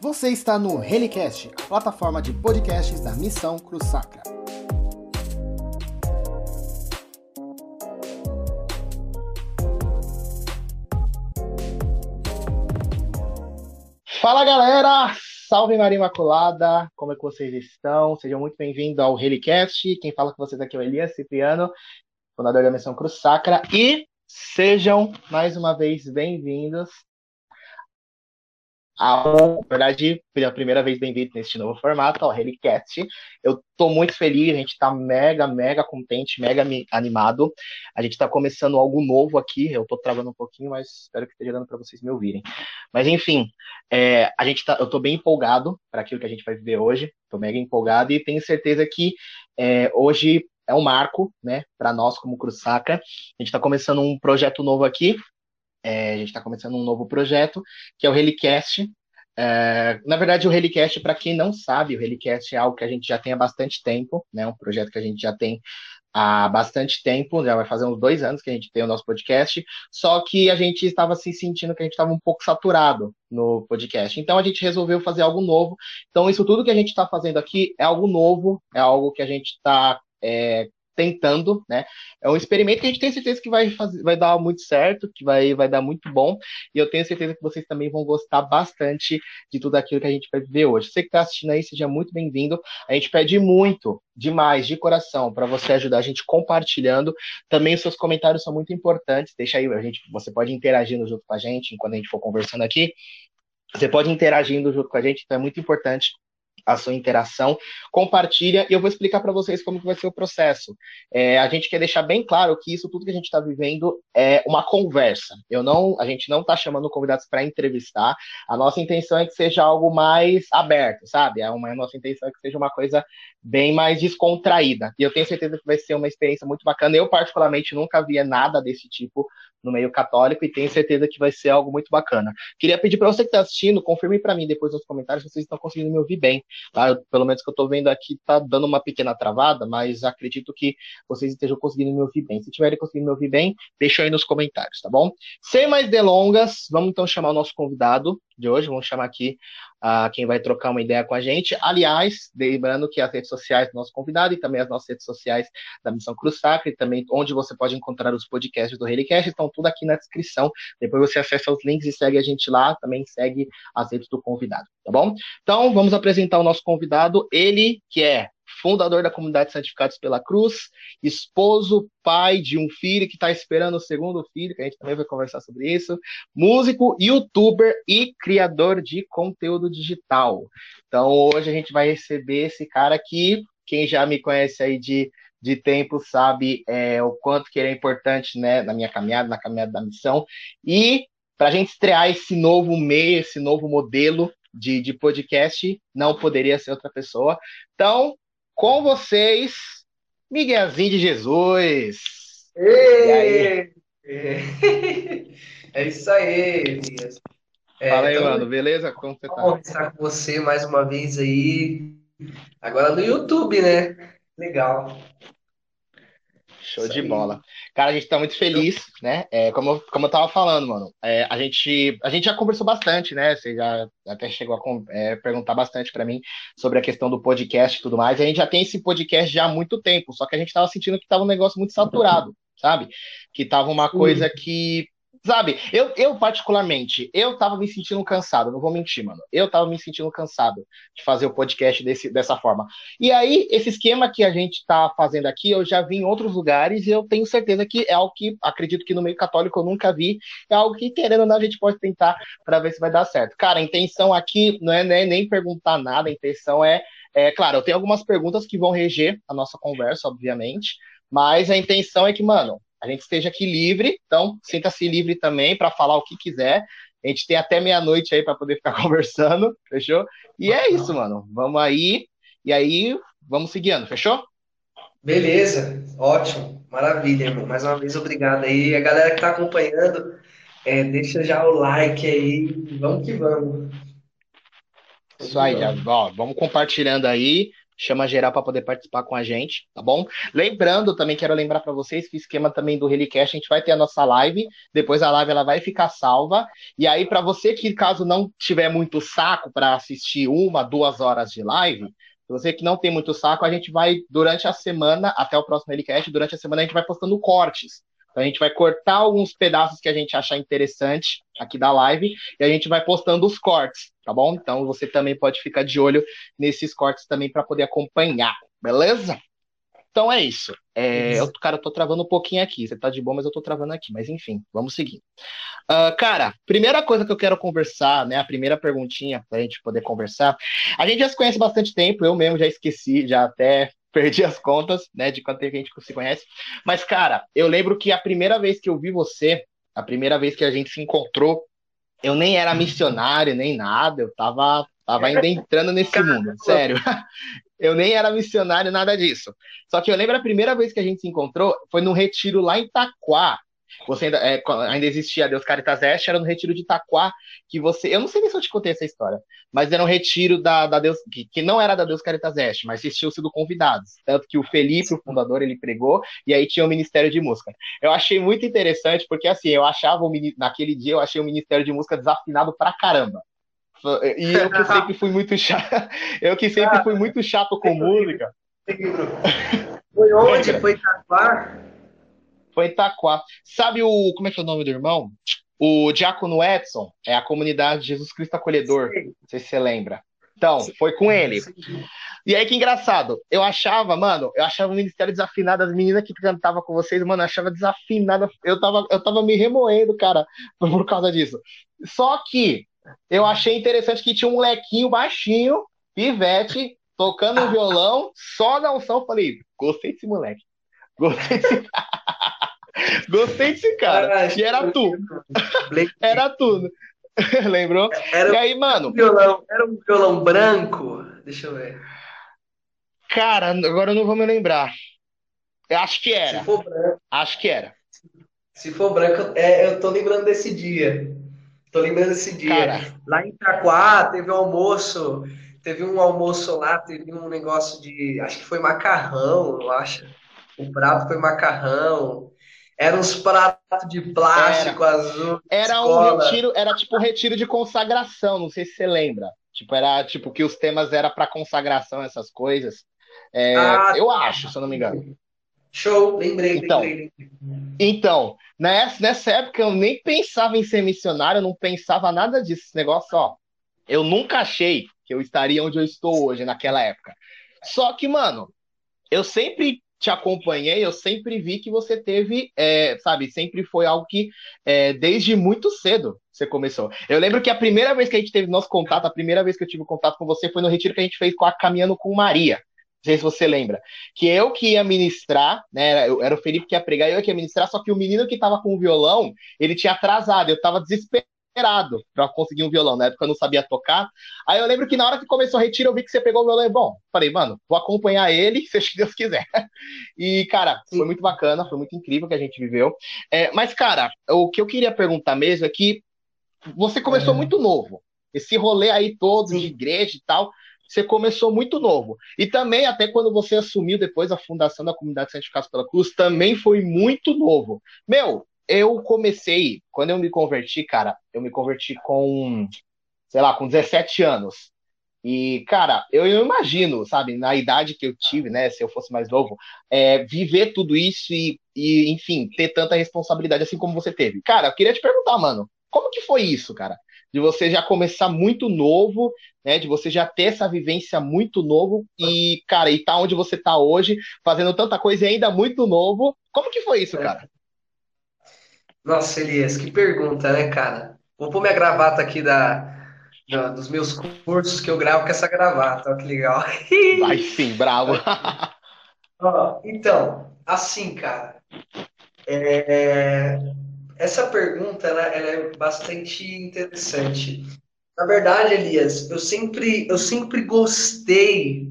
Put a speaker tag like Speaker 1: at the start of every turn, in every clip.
Speaker 1: Você está no Relicast, a plataforma de podcasts da Missão Cruz Sacra. Fala galera! Salve Maria Imaculada! Como é que vocês estão? Sejam muito bem-vindos ao Relicast. Quem fala com vocês aqui é o Elias Cipriano, fundador da Missão Cruz Sacra. E sejam mais uma vez bem-vindos a, na verdade, pela primeira vez bem-vindo neste novo formato, ao Relicast. Eu estou muito feliz, a gente está mega, mega contente, mega animado. A gente está começando algo novo aqui, eu estou travando um pouquinho, mas espero que esteja dando para vocês me ouvirem. Mas enfim, é, a gente tá, eu estou bem empolgado para aquilo que a gente vai viver hoje, estou mega empolgado e tenho certeza que é, hoje é um marco, né, para nós como Cruz Sacra. A gente está começando um projeto novo aqui, é, a gente está começando um novo projeto, que é o Relicast. É, na verdade, o Relicast, para quem não sabe, o Relicast é algo que a gente já tem há bastante tempo, né? Um projeto que a gente já tem há bastante tempo, já vai fazer uns dois anos que a gente tem o nosso podcast, só que a gente estava se sentindo que a gente estava um pouco saturado no podcast. Então a gente resolveu fazer algo novo. Então, isso tudo que a gente está fazendo aqui é algo novo, é algo que a gente está é, tentando, né? É um experimento que a gente tem certeza que vai, fazer, vai dar muito certo, que vai, vai dar muito bom, e eu tenho certeza que vocês também vão gostar bastante de tudo aquilo que a gente vai ver hoje. Você que está assistindo aí, seja muito bem-vindo. A gente pede muito, demais, de coração, para você ajudar a gente compartilhando. Também os seus comentários são muito importantes. Deixa aí, a gente, você pode interagindo junto com a gente enquanto a gente for conversando aqui. Você pode interagindo junto com a gente, então é muito importante a sua interação, compartilha e eu vou explicar para vocês como que vai ser o processo. É, a gente quer deixar bem claro que isso tudo que a gente está vivendo é uma conversa. Eu não, a gente não está chamando convidados para entrevistar. A nossa intenção é que seja algo mais aberto, sabe? É uma a nossa intenção é que seja uma coisa bem mais descontraída. E eu tenho certeza que vai ser uma experiência muito bacana. Eu particularmente nunca via nada desse tipo no meio católico e tenho certeza que vai ser algo muito bacana. Queria pedir para você que está assistindo, confirme para mim depois nos comentários se vocês estão conseguindo me ouvir bem. Tá? Pelo menos que eu estou vendo aqui está dando uma pequena travada, mas acredito que vocês estejam conseguindo me ouvir bem. Se tiverem conseguindo me ouvir bem, deixa aí nos comentários, tá bom? Sem mais delongas, vamos então chamar o nosso convidado de hoje. Vamos chamar aqui uh, quem vai trocar uma ideia com a gente. Aliás, lembrando que as redes sociais do nosso convidado e também as nossas redes sociais da Missão Cruz Sacra e também onde você pode encontrar os podcasts do Relicast estão tudo aqui na descrição. Depois você acessa os links e segue a gente lá. Também segue as redes do convidado, tá bom? Então, vamos apresentar o nosso convidado. Ele que é fundador da comunidade Santificados pela Cruz, esposo, pai de um filho que está esperando o segundo filho, que a gente também vai conversar sobre isso, músico, youtuber e criador de conteúdo digital. Então hoje a gente vai receber esse cara aqui, quem já me conhece aí de, de tempo sabe é, o quanto que ele é importante né, na minha caminhada, na caminhada da missão, e para a gente estrear esse novo meio, esse novo modelo de, de podcast, não poderia ser outra pessoa. Então, com vocês, Miguelzinho de Jesus.
Speaker 2: Ei! É isso aí, Elias.
Speaker 1: É, Fala aí, então, mano, beleza? Como você tá?
Speaker 2: Vou estar com você mais uma vez aí. Agora no YouTube, né? Legal.
Speaker 1: Show Isso de aí. bola. Cara, a gente tá muito feliz, né? É, como, como eu tava falando, mano, é, a, gente, a gente já conversou bastante, né? Você já até chegou a é, perguntar bastante para mim sobre a questão do podcast e tudo mais. A gente já tem esse podcast já há muito tempo, só que a gente tava sentindo que tava um negócio muito saturado, sabe? Que tava uma coisa que Sabe, eu, eu particularmente, eu tava me sentindo cansado, não vou mentir, mano. Eu tava me sentindo cansado de fazer o podcast desse, dessa forma. E aí, esse esquema que a gente tá fazendo aqui, eu já vi em outros lugares e eu tenho certeza que é algo que, acredito que no meio católico eu nunca vi, é algo que, querendo ou não, a gente pode tentar para ver se vai dar certo. Cara, a intenção aqui não é, não é nem perguntar nada, a intenção é, é, claro, eu tenho algumas perguntas que vão reger a nossa conversa, obviamente, mas a intenção é que, mano, a gente esteja aqui livre, então sinta-se livre também para falar o que quiser. A gente tem até meia-noite aí para poder ficar conversando, fechou? E é isso, mano. Vamos aí, e aí vamos seguindo, fechou?
Speaker 2: Beleza, ótimo, maravilha, irmão. Mais uma vez, obrigado aí. A galera que está acompanhando, é, deixa já o like aí, vamos que vamos.
Speaker 1: Isso aí, já, ó, vamos compartilhando aí. Chama geral para poder participar com a gente, tá bom? Lembrando também, quero lembrar para vocês que o esquema também do Relicast, a gente vai ter a nossa live, depois a live ela vai ficar salva, e aí para você que caso não tiver muito saco para assistir uma, duas horas de live, você que não tem muito saco, a gente vai, durante a semana, até o próximo Relicast, durante a semana a gente vai postando cortes. Então a gente vai cortar alguns pedaços que a gente achar interessante aqui da live e a gente vai postando os cortes, tá bom? Então você também pode ficar de olho nesses cortes também para poder acompanhar, beleza? Então é isso. É, eu, cara, eu tô travando um pouquinho aqui. Você tá de boa, mas eu tô travando aqui. Mas enfim, vamos seguir. Uh, cara, primeira coisa que eu quero conversar, né? A primeira perguntinha pra gente poder conversar. A gente já se conhece bastante tempo, eu mesmo já esqueci, já até perdi as contas, né, de quanto tempo a gente se conhece. Mas, cara, eu lembro que a primeira vez que eu vi você, a primeira vez que a gente se encontrou, eu nem era missionário, nem nada, eu tava, tava ainda entrando nesse mundo, sério. Eu nem era missionário, nada disso. Só que eu lembro a primeira vez que a gente se encontrou foi num retiro lá em Itaquá, você ainda, é, ainda existia Deus Caritas Este, era no retiro de Itaquá, que você. Eu não sei nem se eu te contei essa história, mas era um retiro da, da Deus, que, que não era da Deus Caritas Este, mas tinham sido convidados. Tanto que o Felipe, o fundador, ele pregou, e aí tinha o Ministério de Música. Eu achei muito interessante, porque assim, eu achava, o, naquele dia, eu achei o Ministério de Música desafinado pra caramba. E eu que sempre fui muito chato. Eu que sempre fui muito chato com música.
Speaker 3: Foi onde? Foi Itaquá?
Speaker 1: Foi Itaquá. Sabe o. Como é que é o nome do irmão? O Diácono Edson, é a comunidade Jesus Cristo Acolhedor. Sim. Não sei se você lembra. Então, foi com ele. E aí que engraçado, eu achava, mano, eu achava o Ministério desafinado, as meninas que cantavam com vocês, mano, eu achava desafinada. Eu tava, eu tava me remoendo, cara, por causa disso. Só que eu achei interessante que tinha um molequinho baixinho, pivete, tocando um violão, só na unção. Falei, gostei desse moleque. Gostei desse Gostei desse cara. Ah, e era tu. era tu. Lembrou?
Speaker 3: Era
Speaker 1: e aí, mano.
Speaker 3: Um violão, era um violão branco? Deixa eu ver.
Speaker 1: Cara, agora eu não vou me lembrar. Eu acho que era.
Speaker 3: Se for branco.
Speaker 1: Acho que era.
Speaker 3: Se for branco, é, eu tô lembrando desse dia. Tô lembrando desse dia. Cara. Lá em Itaquá teve um almoço. Teve um almoço lá, teve um negócio de. Acho que foi macarrão, eu acho. O prato foi macarrão. Eram uns pratos de plástico
Speaker 1: era.
Speaker 3: azul.
Speaker 1: Era um retiro, era tipo um retiro de consagração, não sei se você lembra. Tipo, era tipo que os temas eram para consagração, essas coisas. É, ah, eu acho, se eu não me engano.
Speaker 3: Show, lembrei,
Speaker 1: então,
Speaker 3: lembrei.
Speaker 1: Então, nessa, nessa época eu nem pensava em ser missionário, eu não pensava nada disso. Esse negócio, ó. Eu nunca achei que eu estaria onde eu estou hoje, naquela época. Só que, mano, eu sempre te acompanhei, eu sempre vi que você teve, é, sabe, sempre foi algo que é, desde muito cedo você começou. Eu lembro que a primeira vez que a gente teve nosso contato, a primeira vez que eu tive contato com você foi no retiro que a gente fez com a Caminhando com Maria. Não sei se você lembra. Que eu que ia ministrar, né? Eu, era o Felipe que ia pregar, eu que ia ministrar, só que o menino que tava com o violão, ele tinha atrasado, eu tava desesperado desesperado para conseguir um violão. Na época eu não sabia tocar. Aí eu lembro que na hora que começou a retiro, eu vi que você pegou o violão. Bom, falei, mano, vou acompanhar ele, se Deus quiser. E, cara, foi muito bacana, foi muito incrível que a gente viveu. É, mas, cara, o que eu queria perguntar mesmo é que você começou uhum. muito novo. Esse rolê aí todo Sim. de igreja e tal, você começou muito novo. E também, até quando você assumiu depois a fundação da comunidade Santificados pela Cruz, também foi muito novo. Meu, eu comecei, quando eu me converti, cara, eu me converti com, sei lá, com 17 anos. E, cara, eu, eu imagino, sabe, na idade que eu tive, né, se eu fosse mais novo, é, viver tudo isso e, e, enfim, ter tanta responsabilidade assim como você teve. Cara, eu queria te perguntar, mano, como que foi isso, cara? De você já começar muito novo, né, de você já ter essa vivência muito novo e, cara, e tá onde você tá hoje, fazendo tanta coisa e ainda muito novo. Como que foi isso, é. cara?
Speaker 3: Nossa, Elias, que pergunta, né, cara? Vou pôr minha gravata aqui da, da dos meus cursos que eu gravo com essa gravata, olha que legal.
Speaker 1: Vai sim, bravo.
Speaker 3: Ó, então, assim, cara, é, essa pergunta ela, ela é bastante interessante. Na verdade, Elias, eu sempre, eu sempre gostei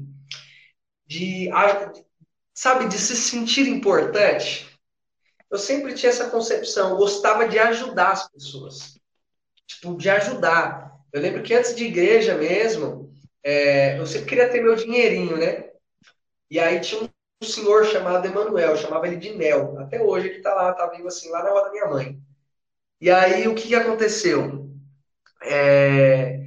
Speaker 3: de, sabe, de se sentir importante eu sempre tinha essa concepção, gostava de ajudar as pessoas. Tipo, de ajudar. Eu lembro que antes de igreja mesmo, é, eu sempre queria ter meu dinheirinho, né? E aí tinha um senhor chamado Emanuel, chamava ele de Nel. Até hoje ele tá lá, tá vivo assim, lá na hora da minha mãe. E aí o que, que aconteceu? É...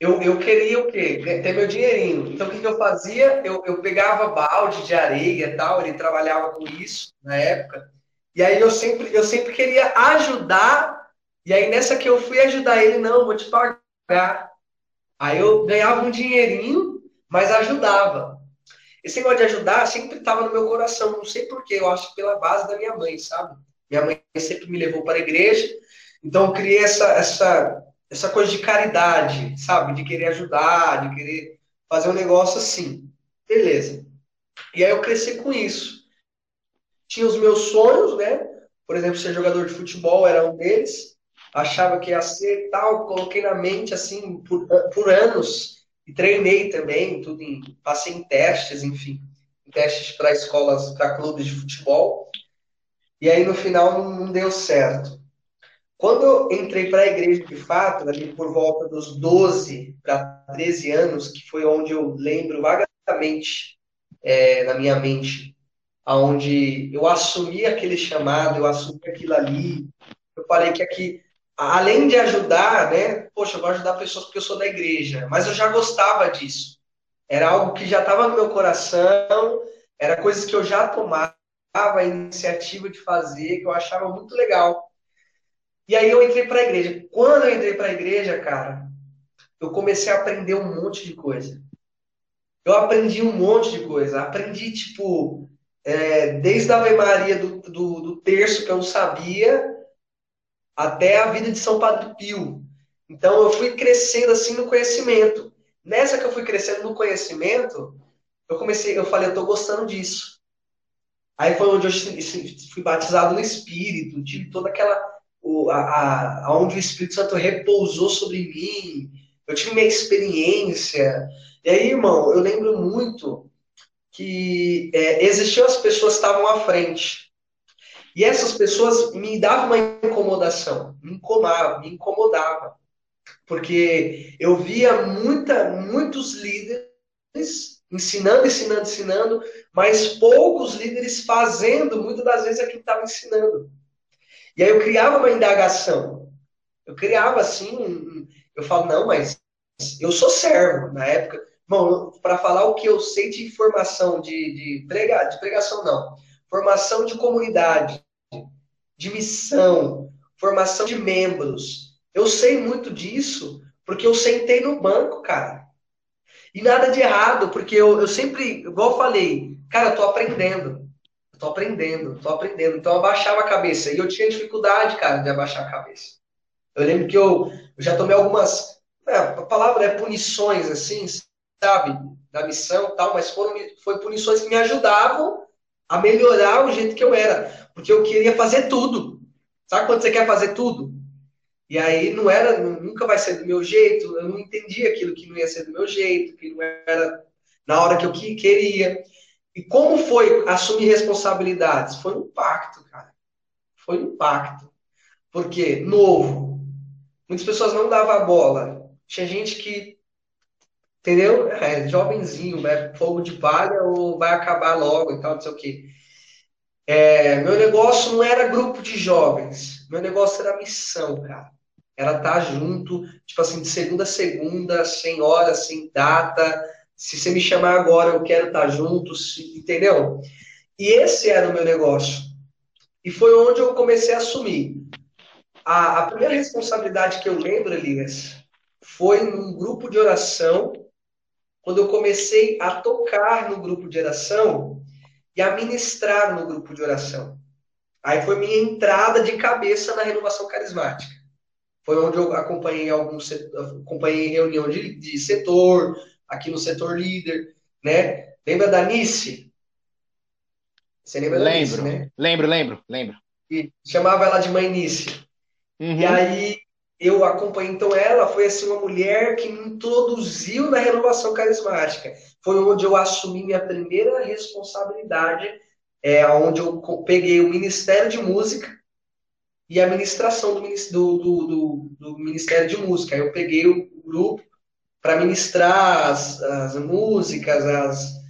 Speaker 3: Eu, eu queria o quê? Ter meu dinheirinho. Então o que, que eu fazia? Eu, eu pegava balde de areia e tal, ele trabalhava com isso na época. E aí eu sempre, eu sempre queria ajudar. E aí nessa que eu fui ajudar ele, não, vou te pagar. Aí eu ganhava um dinheirinho, mas ajudava. Esse negócio de ajudar sempre estava no meu coração, não sei porquê, eu acho pela base da minha mãe, sabe? Minha mãe sempre me levou para a igreja, então eu criei essa, essa, essa coisa de caridade, sabe? De querer ajudar, de querer fazer um negócio assim. Beleza. E aí eu cresci com isso. Tinha os meus sonhos, né? Por exemplo, ser jogador de futebol era um deles. Achava que ia ser tal, coloquei na mente assim por, por anos e treinei também, tudo em, passei em testes, enfim, testes para escolas, para clubes de futebol. E aí no final não, não deu certo. Quando eu entrei para a igreja de fato, ali por volta dos 12 para 13 anos, que foi onde eu lembro vagamente é, na minha mente, aonde eu assumi aquele chamado, eu assumi aquilo ali, eu falei que aqui além de ajudar, né? Poxa, eu vou ajudar pessoas porque eu sou da igreja, mas eu já gostava disso. Era algo que já estava no meu coração, era coisas que eu já tomava a iniciativa de fazer, que eu achava muito legal. E aí eu entrei para a igreja. Quando eu entrei para a igreja, cara, eu comecei a aprender um monte de coisa. Eu aprendi um monte de coisa. Aprendi, tipo, é, desde a Ave Maria do, do, do terço que eu não sabia, até a vida de São Padre Pio. Então eu fui crescendo assim no conhecimento. Nessa que eu fui crescendo no conhecimento, eu comecei, eu falei, eu tô gostando disso. Aí foi onde eu fui batizado no Espírito, tive toda aquela o, a, a, onde o Espírito Santo repousou sobre mim. Eu tive minha experiência. E aí, irmão, eu lembro muito que é, existiam as pessoas que estavam à frente. E essas pessoas me davam uma incomodação, me incomodava, me incomodava. Porque eu via muita, muitos líderes ensinando, ensinando, ensinando, mas poucos líderes fazendo, muitas das vezes, aquilo que estava ensinando. E aí eu criava uma indagação. Eu criava assim, eu falo, não, mas eu sou servo na época. Bom, para falar o que eu sei de informação, de, de, prega, de pregação, não formação de comunidade, de missão, formação de membros. Eu sei muito disso porque eu sentei no banco, cara. E nada de errado, porque eu, eu sempre, igual eu falei, cara, eu tô aprendendo. Tô aprendendo, tô aprendendo. Então eu abaixava a cabeça. E eu tinha dificuldade, cara, de abaixar a cabeça. Eu lembro que eu, eu já tomei algumas, é, a palavra é punições, assim, sabe? Da missão tal, mas foram, foi punições que me ajudavam a melhorar o jeito que eu era, porque eu queria fazer tudo. Sabe quando você quer fazer tudo? E aí não era, nunca vai ser do meu jeito, eu não entendia aquilo que não ia ser do meu jeito, que não era na hora que eu queria. E como foi assumir responsabilidades? Foi um pacto, cara. Foi um pacto. Porque, novo, muitas pessoas não davam bola. Tinha gente que Entendeu? É, jovenzinho, é fogo de palha ou vai acabar logo e tal, não sei o quê. É, meu negócio não era grupo de jovens, meu negócio era missão, cara. Era estar junto, tipo assim, de segunda a segunda, sem hora, sem data. Se você me chamar agora, eu quero estar junto, entendeu? E esse era o meu negócio. E foi onde eu comecei a assumir. A, a primeira responsabilidade que eu lembro, Elias, foi num grupo de oração quando eu comecei a tocar no grupo de oração e a ministrar no grupo de oração. Aí foi minha entrada de cabeça na renovação carismática. Foi onde eu acompanhei alguns acompanhei reunião de, de setor, aqui no setor líder, né? Lembra da Nice?
Speaker 1: Você lembra lembro, da Nice, né? Lembro, lembro, lembro.
Speaker 3: E chamava ela de mãe Nice. Uhum. E aí eu acompanhei, então ela foi assim uma mulher que me introduziu na renovação carismática. Foi onde eu assumi minha primeira responsabilidade, é onde eu peguei o Ministério de Música e a administração do, do, do, do Ministério de Música. Eu peguei o grupo para ministrar as, as músicas, as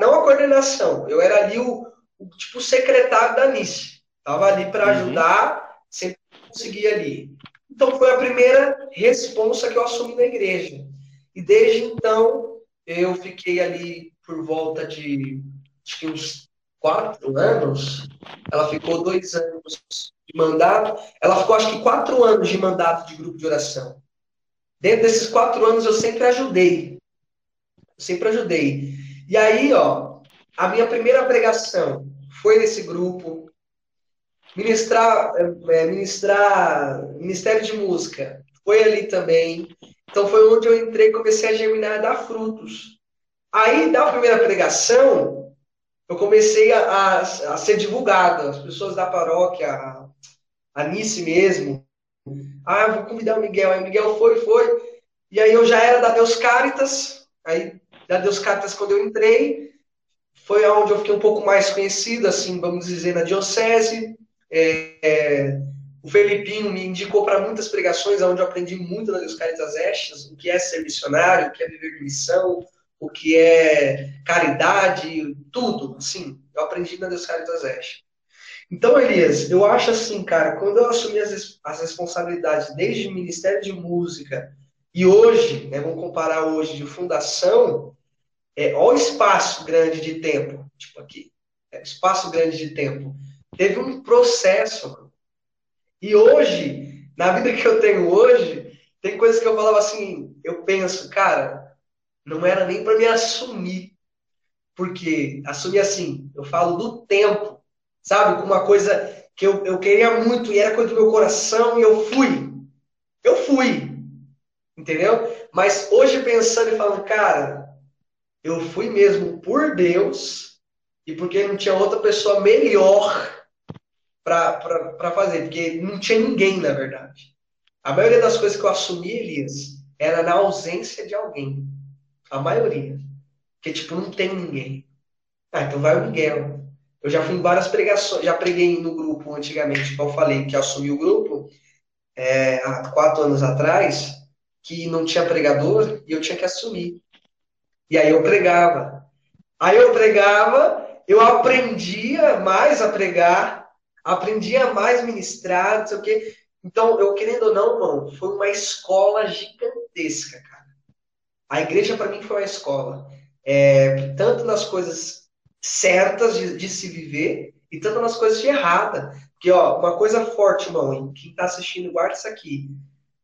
Speaker 3: não a coordenação, eu era ali o, o tipo secretário da NICE. Estava ali para uhum. ajudar, uhum. sempre conseguia ali. Então foi a primeira responsa que eu assumi na igreja. E desde então eu fiquei ali por volta de acho que uns quatro anos. Ela ficou dois anos de mandato. Ela ficou acho que quatro anos de mandato de grupo de oração. Dentro desses quatro anos eu sempre ajudei. Eu sempre ajudei. E aí, ó, a minha primeira pregação foi nesse grupo. Ministrar, é, ministrar Ministério de Música foi ali também. Então foi onde eu entrei e comecei a germinar e dar frutos. Aí, da primeira pregação, eu comecei a, a, a ser divulgado. As pessoas da paróquia, a, a Nice mesmo. Ah, eu vou convidar o Miguel. Aí o Miguel foi, foi. E aí eu já era da Deus Caritas. Aí, da Deus Caritas, quando eu entrei, foi onde eu fiquei um pouco mais conhecido, assim, vamos dizer, na diocese. É, é, o Felipinho me indicou para muitas pregações, onde eu aprendi muito na Deus Caritas Estes, o que é ser missionário, o que é viver de missão, o que é caridade, tudo, assim, eu aprendi na Deus Caritas Estes. Então, Elias, eu acho assim, cara, quando eu assumi as, as responsabilidades desde o Ministério de Música e hoje, né, vamos comparar hoje de fundação, é, olha o espaço grande de tempo, tipo aqui, é, espaço grande de tempo. Teve um processo. E hoje, na vida que eu tenho hoje, tem coisas que eu falava assim, eu penso, cara, não era nem para me assumir. Porque assumir assim, eu falo do tempo, sabe? Com uma coisa que eu, eu queria muito e era coisa do meu coração e eu fui. Eu fui. Entendeu? Mas hoje pensando e falando, cara, eu fui mesmo por Deus e porque não tinha outra pessoa melhor para fazer, porque não tinha ninguém, na verdade. A maioria das coisas que eu assumi, Elias, era na ausência de alguém. A maioria. Porque, tipo, não tem ninguém. Ah, então vai o Miguel. Eu já fui em várias pregações, já preguei no grupo antigamente, como eu falei, que assumi o grupo é, há quatro anos atrás, que não tinha pregador e eu tinha que assumir. E aí eu pregava. Aí eu pregava, eu aprendia mais a pregar, aprendia mais a ministrar, não sei o quê. Então, eu querendo ou não, mano, foi uma escola gigantesca, cara. A igreja para mim foi uma escola. É, tanto nas coisas certas de, de, se viver e tanto nas coisas de errada. Porque, ó, uma coisa forte, irmão, quem está assistindo, guarda isso aqui.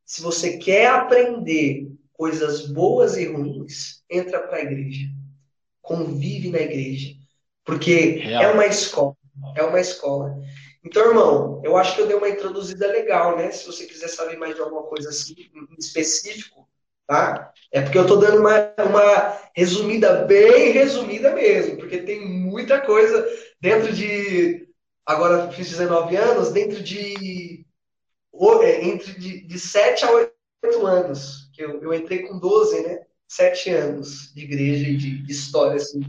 Speaker 3: Se você quer aprender coisas boas e ruins, entra para a igreja. Convive na igreja. Porque Real. é uma escola. É uma escola. Então, irmão, eu acho que eu dei uma introduzida legal, né? Se você quiser saber mais de alguma coisa assim, em específico, tá? É porque eu tô dando uma, uma resumida, bem resumida mesmo, porque tem muita coisa dentro de. Agora fiz 19 anos, dentro de. É, entre de, de 7 a 8 anos eu, eu entrei com 12, né? Sete anos de igreja e de, de história, assim,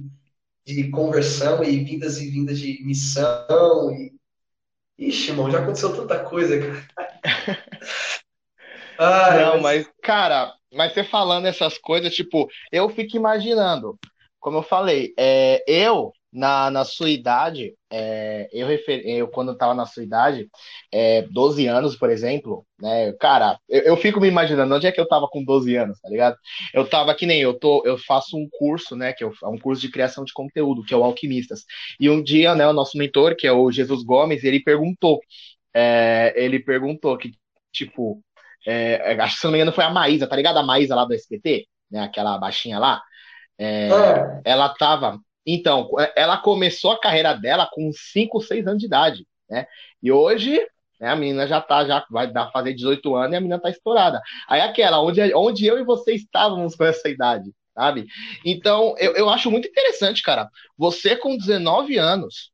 Speaker 3: de conversão e vindas e vindas de missão. E... Ixi, irmão, já aconteceu tanta coisa, cara.
Speaker 1: Ai, Não, mas... mas, cara, mas você falando essas coisas, tipo, eu fico imaginando, como eu falei, é, eu na, na sua idade, é, eu, refer, eu quando estava na sua idade, é, 12 anos, por exemplo, né, cara, eu, eu, fico me imaginando onde é que eu tava com 12 anos, tá ligado? Eu tava que nem eu tô, eu faço um curso, né, que é um curso de criação de conteúdo, que é o Alquimistas. E um dia, né, o nosso mentor, que é o Jesus Gomes, ele perguntou, é, ele perguntou que, tipo, é, acho que se não me engano foi a Maísa, tá ligado? A Maísa lá do SPT, né, aquela baixinha lá, é, é. ela tava então, é, ela começou a carreira dela com 5, 6 anos de idade, né? E hoje, né, a menina já tá, já vai dar, fazer 18 anos e a menina tá estourada. Aí aquela, onde, onde eu e você estávamos com essa idade, sabe? Então, eu, eu acho muito interessante, cara. Você com 19 anos,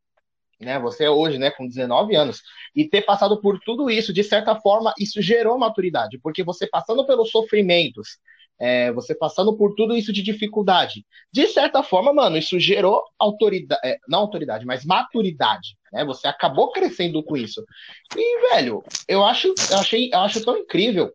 Speaker 1: né? Você hoje, né, com 19 anos, e ter passado por tudo isso, de certa forma, isso gerou maturidade, porque você passando pelos sofrimentos, é, você passando por tudo isso de dificuldade. De certa forma, mano, isso gerou autoridade, é, não autoridade, mas maturidade, né? Você acabou crescendo com isso. E, velho, eu acho, eu achei, eu acho tão incrível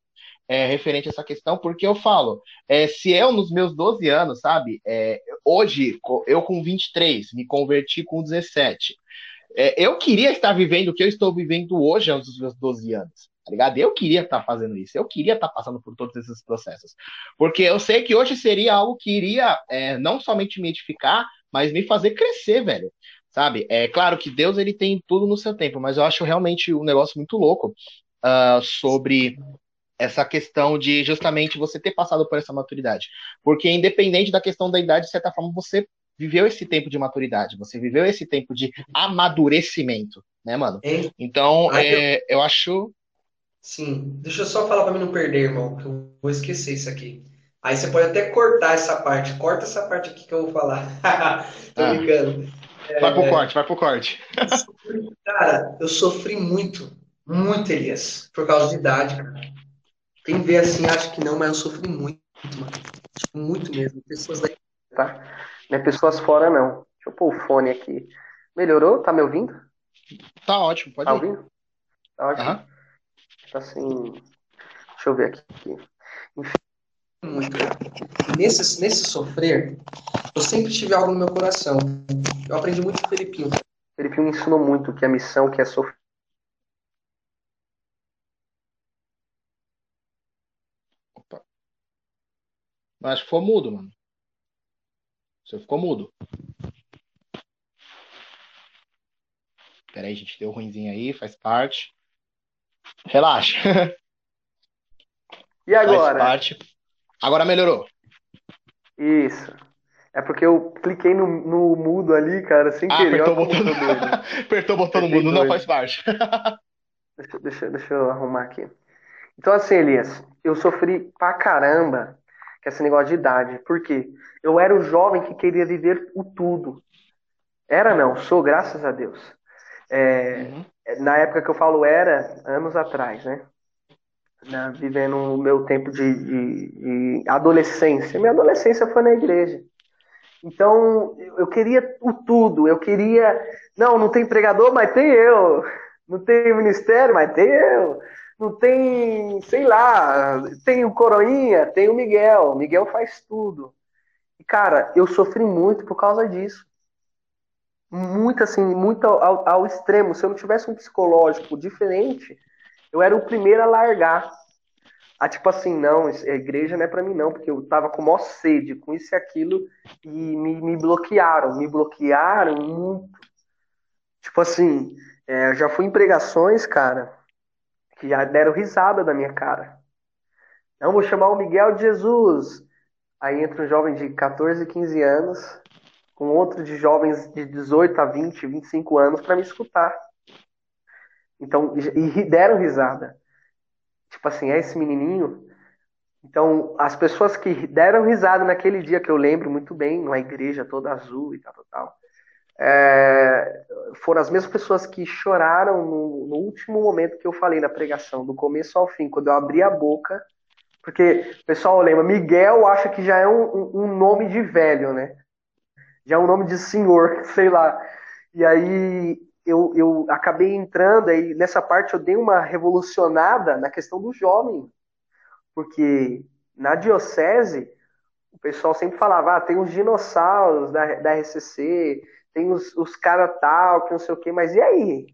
Speaker 1: é, referente a essa questão, porque eu falo, é, se eu nos meus 12 anos, sabe, é, hoje, eu com 23, me converti com 17, é, eu queria estar vivendo o que eu estou vivendo hoje aos meus 12 anos, tá ligado? Eu queria estar fazendo isso, eu queria estar passando por todos esses processos, porque eu sei que hoje seria algo que iria é, não somente me edificar, mas me fazer crescer, velho sabe? É claro que Deus ele tem tudo no seu tempo, mas eu acho realmente um negócio muito louco uh, sobre essa questão de justamente você ter passado por essa maturidade. Porque independente da questão da idade, de certa forma, você viveu esse tempo de maturidade, você viveu esse tempo de amadurecimento, né, mano? Então, é, eu... eu acho.
Speaker 3: Sim, deixa eu só falar para mim não perder, irmão, que eu vou esquecer isso aqui. Aí você pode até cortar essa parte. Corta essa parte aqui que eu vou falar. Tô ah. brincando.
Speaker 1: Vai pro é... corte, vai pro corte.
Speaker 3: Cara, eu sofri muito, muito, Elias, por causa de idade, cara. Quem vê assim acha que não, mas eu sofri muito, mano. Muito mesmo. Pessoas daí, tá? Não é pessoas fora, não. Deixa eu pôr o fone aqui. Melhorou? Tá me ouvindo?
Speaker 1: Tá ótimo, pode
Speaker 3: tá ir. ouvindo? Tá ótimo. Uhum. Tá assim. Deixa eu ver aqui. Enfim. Nesse, nesse sofrer, eu sempre tive algo no meu coração. Eu aprendi muito com o Felipinho. O Felipinho me ensinou muito que a missão que é sofrer
Speaker 1: Mas ficou mudo, mano. Você ficou mudo. Pera aí, gente. Deu ruimzinho aí, faz parte. Relaxa.
Speaker 3: E agora?
Speaker 1: Faz parte. Agora melhorou.
Speaker 3: Isso. É porque eu cliquei no, no mudo ali, cara, sem ah, querer.
Speaker 1: Apertou o botão, apertou o botão no mudo, não faz parte.
Speaker 3: deixa, deixa, deixa eu arrumar aqui. Então, assim, Elias, eu sofri pra caramba com esse negócio de idade. Por quê? Eu era o jovem que queria viver o tudo. Era não, sou, graças a Deus. É, uhum. Na época que eu falo era, anos atrás, né? Na, vivendo o meu tempo de, de, de, adolescência. Minha adolescência foi na igreja. Então, eu queria o tudo. Eu queria. Não, não tem pregador, mas tem eu. Não tem ministério, mas tem eu não tem, sei lá, tem o Coroinha, tem o Miguel. O Miguel faz tudo. E, cara, eu sofri muito por causa disso. Muito, assim, muito ao, ao extremo. Se eu não tivesse um psicológico diferente, eu era o primeiro a largar. Ah, tipo assim, não, a igreja não é para mim não, porque eu tava com maior sede, com isso e aquilo, e me, me bloquearam, me bloquearam muito. Tipo assim, é, já fui em pregações, cara, que já deram risada da minha cara. Não, vou chamar o Miguel de Jesus. Aí entra um jovem de 14, 15 anos, com outro de jovens de 18 a 20, 25 anos para me escutar. Então, e deram risada. Tipo assim, é esse menininho. Então, as pessoas que deram risada naquele dia que eu lembro muito bem, numa igreja toda azul e tal, tal, tal é, foram as mesmas pessoas que choraram no, no, último momento que eu falei na pregação, do começo ao fim, quando eu abri a boca. Porque pessoal lembra, Miguel acha que já é um, um nome de velho, né? Já é um nome de senhor, sei lá. E aí eu, eu acabei entrando, aí nessa parte eu dei uma revolucionada na questão do jovem. Porque na diocese, o pessoal sempre falava, ah, tem os dinossauros da, da RCC, tem os, os caras tal, que não sei o quê, mas e aí?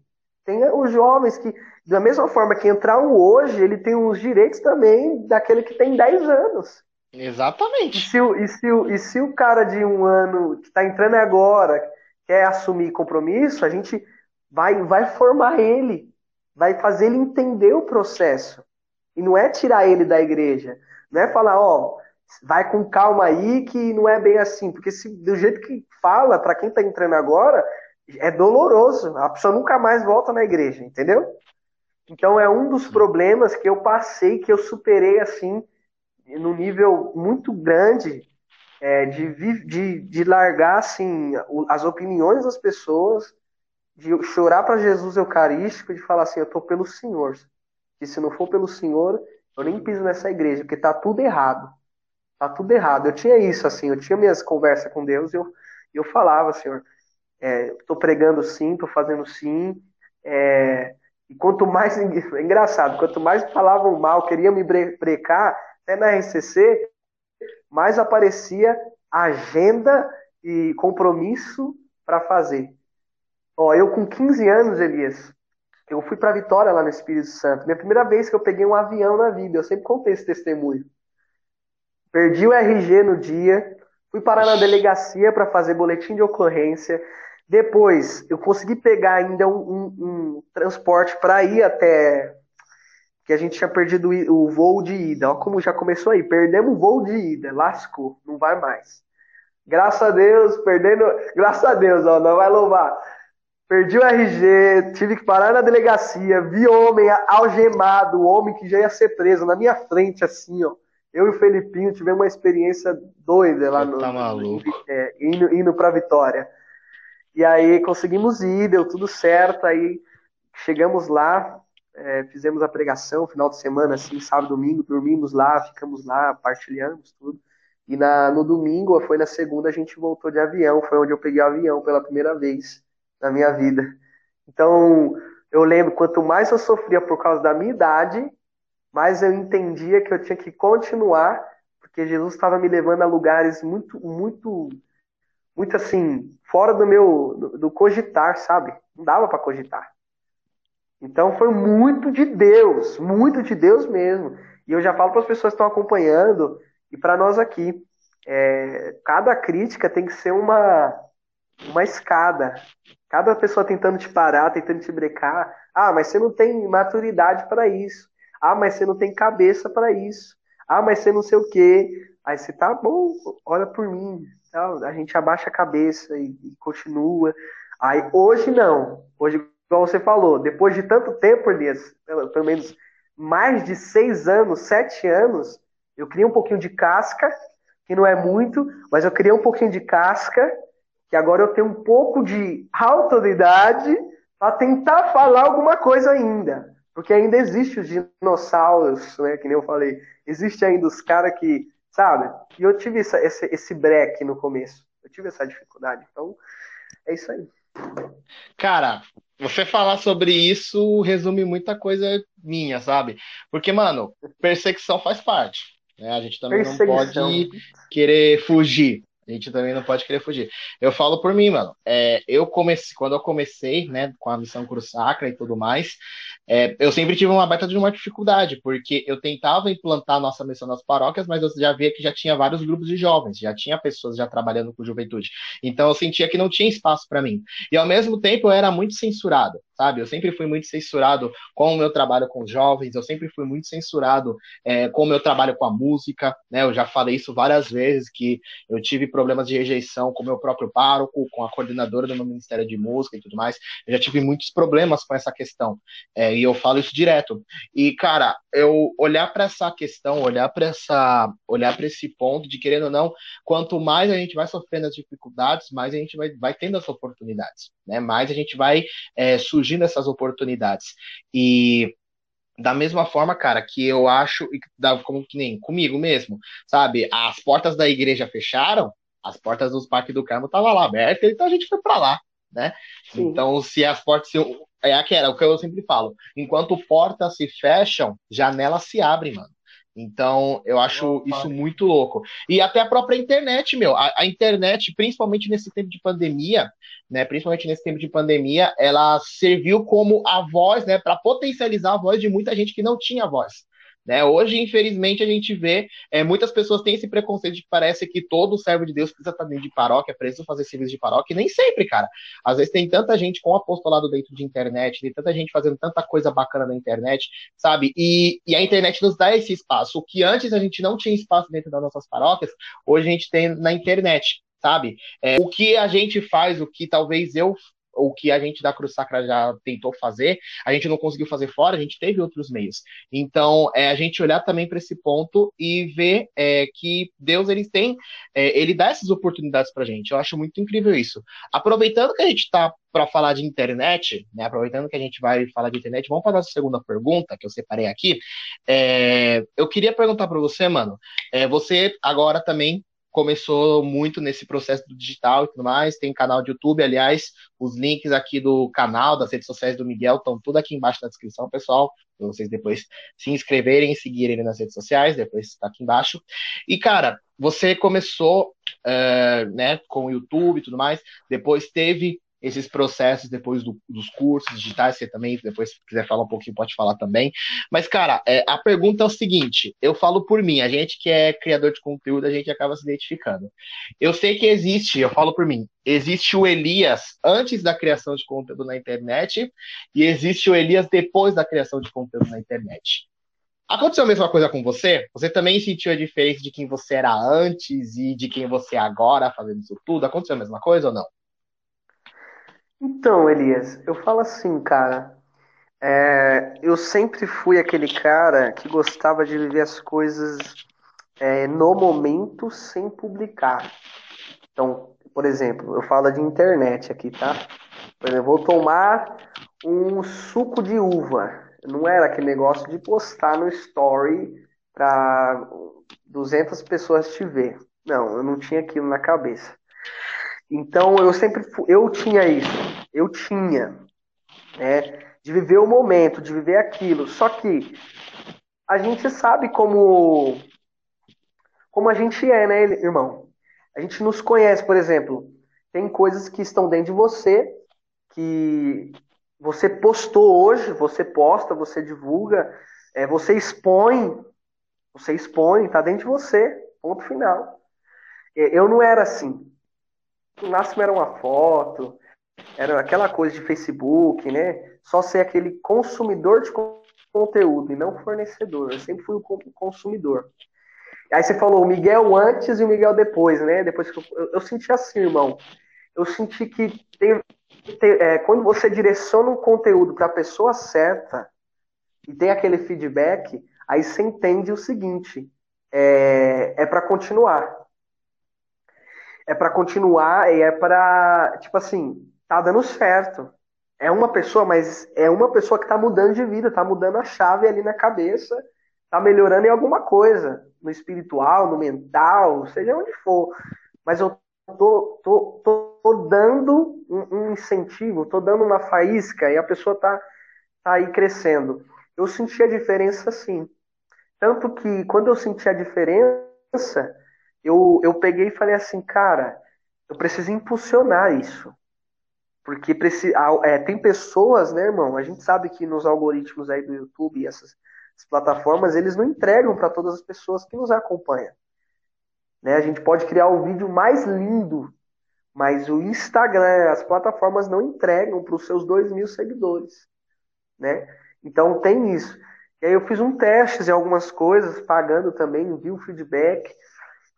Speaker 3: Tem os jovens que, da mesma forma que entrar um hoje, ele tem os direitos também daquele que tem 10 anos.
Speaker 1: Exatamente.
Speaker 3: E se, e se, e se o cara de um ano que está entrando agora quer assumir compromisso, a gente vai, vai formar ele, vai fazer ele entender o processo. E não é tirar ele da igreja. Não é falar, ó, vai com calma aí que não é bem assim, porque se do jeito que fala para quem está entrando agora é doloroso. A pessoa nunca mais volta na igreja, entendeu? Então é um dos problemas que eu passei, que eu superei assim, no nível muito grande, é, de, de, de largar assim as opiniões das pessoas, de chorar para Jesus Eucarístico, de falar assim, eu estou pelo Senhor. E se não for pelo Senhor, eu nem piso nessa igreja, porque está tudo errado tá tudo errado. Eu tinha isso, assim, eu tinha minhas conversas com Deus e eu, eu falava, Senhor, é, tô pregando sim, tô fazendo sim, é, E quanto mais. É engraçado, quanto mais falavam mal, queriam me brecar, até na RCC, mais aparecia agenda e compromisso para fazer. Ó, eu com 15 anos, Elias, eu fui para Vitória lá no Espírito Santo. Minha primeira vez que eu peguei um avião na vida, eu sempre contei esse testemunho. Perdi o RG no dia, fui parar na delegacia para fazer boletim de ocorrência. Depois, eu consegui pegar ainda um, um, um transporte para ir até. Que a gente tinha perdido o voo de ida. Olha como já começou aí. Perdemos o voo de ida. Lascou. Não vai mais. Graças a Deus, perdendo. Graças a Deus, ó, não vai louvar. Perdi o RG, tive que parar na delegacia, vi homem algemado, homem que já ia ser preso na minha frente, assim, ó. Eu e o Felipinho tivemos uma experiência doida lá no.
Speaker 1: Tá maluco.
Speaker 3: É, indo, indo pra Vitória. E aí conseguimos ir, deu tudo certo. Aí chegamos lá, é, fizemos a pregação, final de semana, assim, sábado, domingo, dormimos lá, ficamos lá, partilhamos tudo. E na, no domingo, foi na segunda, a gente voltou de avião, foi onde eu peguei o avião pela primeira vez na minha vida. Então, eu lembro, quanto mais eu sofria por causa da minha idade, mais eu entendia que eu tinha que continuar, porque Jesus estava me levando a lugares muito, muito muito assim, fora do meu do cogitar, sabe? Não dava para cogitar. Então foi muito de Deus, muito de Deus mesmo. E eu já falo para as pessoas que estão acompanhando e para nós aqui, é, cada crítica tem que ser uma uma escada. Cada pessoa tentando te parar, tentando te brecar. Ah, mas você não tem maturidade para isso. Ah, mas você não tem cabeça para isso. Ah, mas você não sei o quê. Aí você tá bom, olha por mim, a gente abaixa a cabeça e, e continua. Aí hoje não. Hoje, como você falou, depois de tanto tempo, Elias, pelo menos mais de seis anos, sete anos, eu criei um pouquinho de casca, que não é muito, mas eu criei um pouquinho de casca, que agora eu tenho um pouco de autoridade para tentar falar alguma coisa ainda. Porque ainda existe os dinossauros, né? Que nem eu falei. Existe ainda os caras que sabe? E eu tive essa, esse, esse break no começo. Eu tive essa dificuldade. Então, é isso aí.
Speaker 1: Cara, você falar sobre isso resume muita coisa minha, sabe? Porque, mano, perseguição faz parte. Né? A gente também não pode querer fugir. A gente também não pode querer fugir. Eu falo por mim, mano. É, eu comecei, quando eu comecei, né, com a missão Cruz Sacra e tudo mais, é, eu sempre tive uma baita de uma dificuldade, porque eu tentava implantar a nossa missão nas paróquias, mas eu já via que já tinha vários grupos de jovens, já tinha pessoas já trabalhando com juventude. Então eu sentia que não tinha espaço para mim. E ao mesmo tempo eu era muito censurado sabe? Eu sempre fui muito censurado com o meu trabalho com jovens, eu sempre fui muito censurado é, com o meu trabalho com a música, né? Eu já falei isso várias vezes, que eu tive problemas de rejeição com o meu próprio pároco, com a coordenadora do meu Ministério de Música e tudo mais. Eu já tive muitos problemas com essa questão, é, e eu falo isso direto. E, cara, eu olhar para essa questão, olhar para essa, olhar para esse ponto de querendo ou não, quanto mais a gente vai sofrendo as dificuldades, mais a gente vai, vai tendo as oportunidades, né? Mais a gente vai é, surgindo essas oportunidades. E da mesma forma, cara, que eu acho, como que nem comigo mesmo, sabe? As portas da igreja fecharam, as portas dos Parques do Carmo estavam lá abertas, então a gente foi para lá, né? Sim. Então, se as portas. Se, é aquela, o que eu sempre falo. Enquanto portas se fecham, janelas se abrem, mano. Então, eu acho isso muito louco. E até a própria internet, meu. A, a, internet, principalmente nesse tempo de pandemia, né? Principalmente nesse tempo de pandemia, ela serviu como a voz, né? Para potencializar a voz de muita gente que não tinha voz. Né? Hoje, infelizmente, a gente vê é, muitas pessoas têm esse preconceito de que parece que todo servo de Deus precisa estar dentro de paróquia, precisa fazer serviço de paróquia, e nem sempre, cara. Às vezes tem tanta gente com apostolado dentro de internet, tem tanta gente fazendo tanta coisa bacana na internet, sabe? E, e a internet nos dá esse espaço. O que antes a gente não tinha espaço dentro das nossas paróquias, hoje a gente tem na internet sabe? É, o que a gente faz, o que talvez eu o que a gente da Cruz Sacra já tentou fazer, a gente não conseguiu fazer fora, a gente teve outros meios. Então, é a gente olhar também para esse ponto e ver é, que Deus ele tem, é, ele dá essas oportunidades para a gente. Eu acho muito incrível isso. Aproveitando que a gente está para falar de internet, né, aproveitando que a gente vai falar de internet, vamos para a segunda pergunta que eu separei aqui. É, eu queria perguntar para você, mano, é, você agora também começou muito nesse processo do digital e tudo mais. Tem canal de YouTube, aliás, os links aqui do canal, das redes sociais do Miguel estão tudo aqui embaixo na descrição, pessoal. Para vocês depois se inscreverem e seguirem ele nas redes sociais, depois está aqui embaixo. E, cara, você começou uh, né, com o YouTube e tudo mais, depois teve esses processos depois do, dos cursos digitais, você também, depois se quiser falar um pouquinho, pode falar também. Mas, cara, é, a pergunta é o seguinte: eu falo por mim, a gente que é criador de conteúdo, a gente acaba se identificando. Eu sei que existe, eu falo por mim, existe o Elias antes da criação de conteúdo na internet e existe o Elias depois da criação de conteúdo na internet. Aconteceu a mesma coisa com você? Você também sentiu a diferença de quem você era antes e de quem você é agora fazendo isso tudo? Aconteceu a mesma coisa ou não?
Speaker 3: Então, Elias, eu falo assim, cara. É, eu sempre fui aquele cara que gostava de viver as coisas é, no momento sem publicar. Então, por exemplo, eu falo de internet aqui, tá? Por exemplo, vou tomar um suco de uva. Não era aquele negócio de postar no story para 200 pessoas te ver. Não, eu não tinha aquilo na cabeça. Então eu sempre eu tinha isso, eu tinha, né, de viver o momento, de viver aquilo. Só que a gente sabe como como a gente é, né, irmão? A gente nos conhece, por exemplo, tem coisas que estão dentro de você que você postou hoje, você posta, você divulga, é, você expõe, você expõe, tá dentro de você, ponto final. Eu não era assim no máximo era uma foto, era aquela coisa de Facebook, né? Só ser aquele consumidor de conteúdo e não fornecedor. Eu sempre fui o consumidor. Aí você falou o Miguel antes e o Miguel depois, né? Depois que eu, eu, senti assim, irmão. Eu senti que tem, tem, é, quando você direciona um conteúdo para a pessoa certa e tem aquele feedback, aí você entende o seguinte: é, é para continuar é para continuar e é para, tipo assim, tá dando certo. É uma pessoa, mas é uma pessoa que tá mudando de vida, tá mudando a chave ali na cabeça, tá melhorando em alguma coisa, no espiritual, no mental, seja onde for. Mas eu tô, tô, tô, tô dando um, um, incentivo, tô dando uma faísca e a pessoa tá, tá aí crescendo. Eu senti a diferença sim. Tanto que quando eu senti a diferença, eu, eu peguei e falei assim, cara, eu preciso impulsionar isso. Porque é, tem pessoas, né, irmão? A gente sabe que nos algoritmos aí do YouTube e essas, plataformas, eles não entregam para todas as pessoas que nos acompanham. Né? A gente pode criar o vídeo mais lindo, mas o Instagram, as plataformas não entregam para os seus dois mil seguidores. Né? Então tem isso. E aí eu fiz um teste em algumas coisas, pagando também, vi o feedback.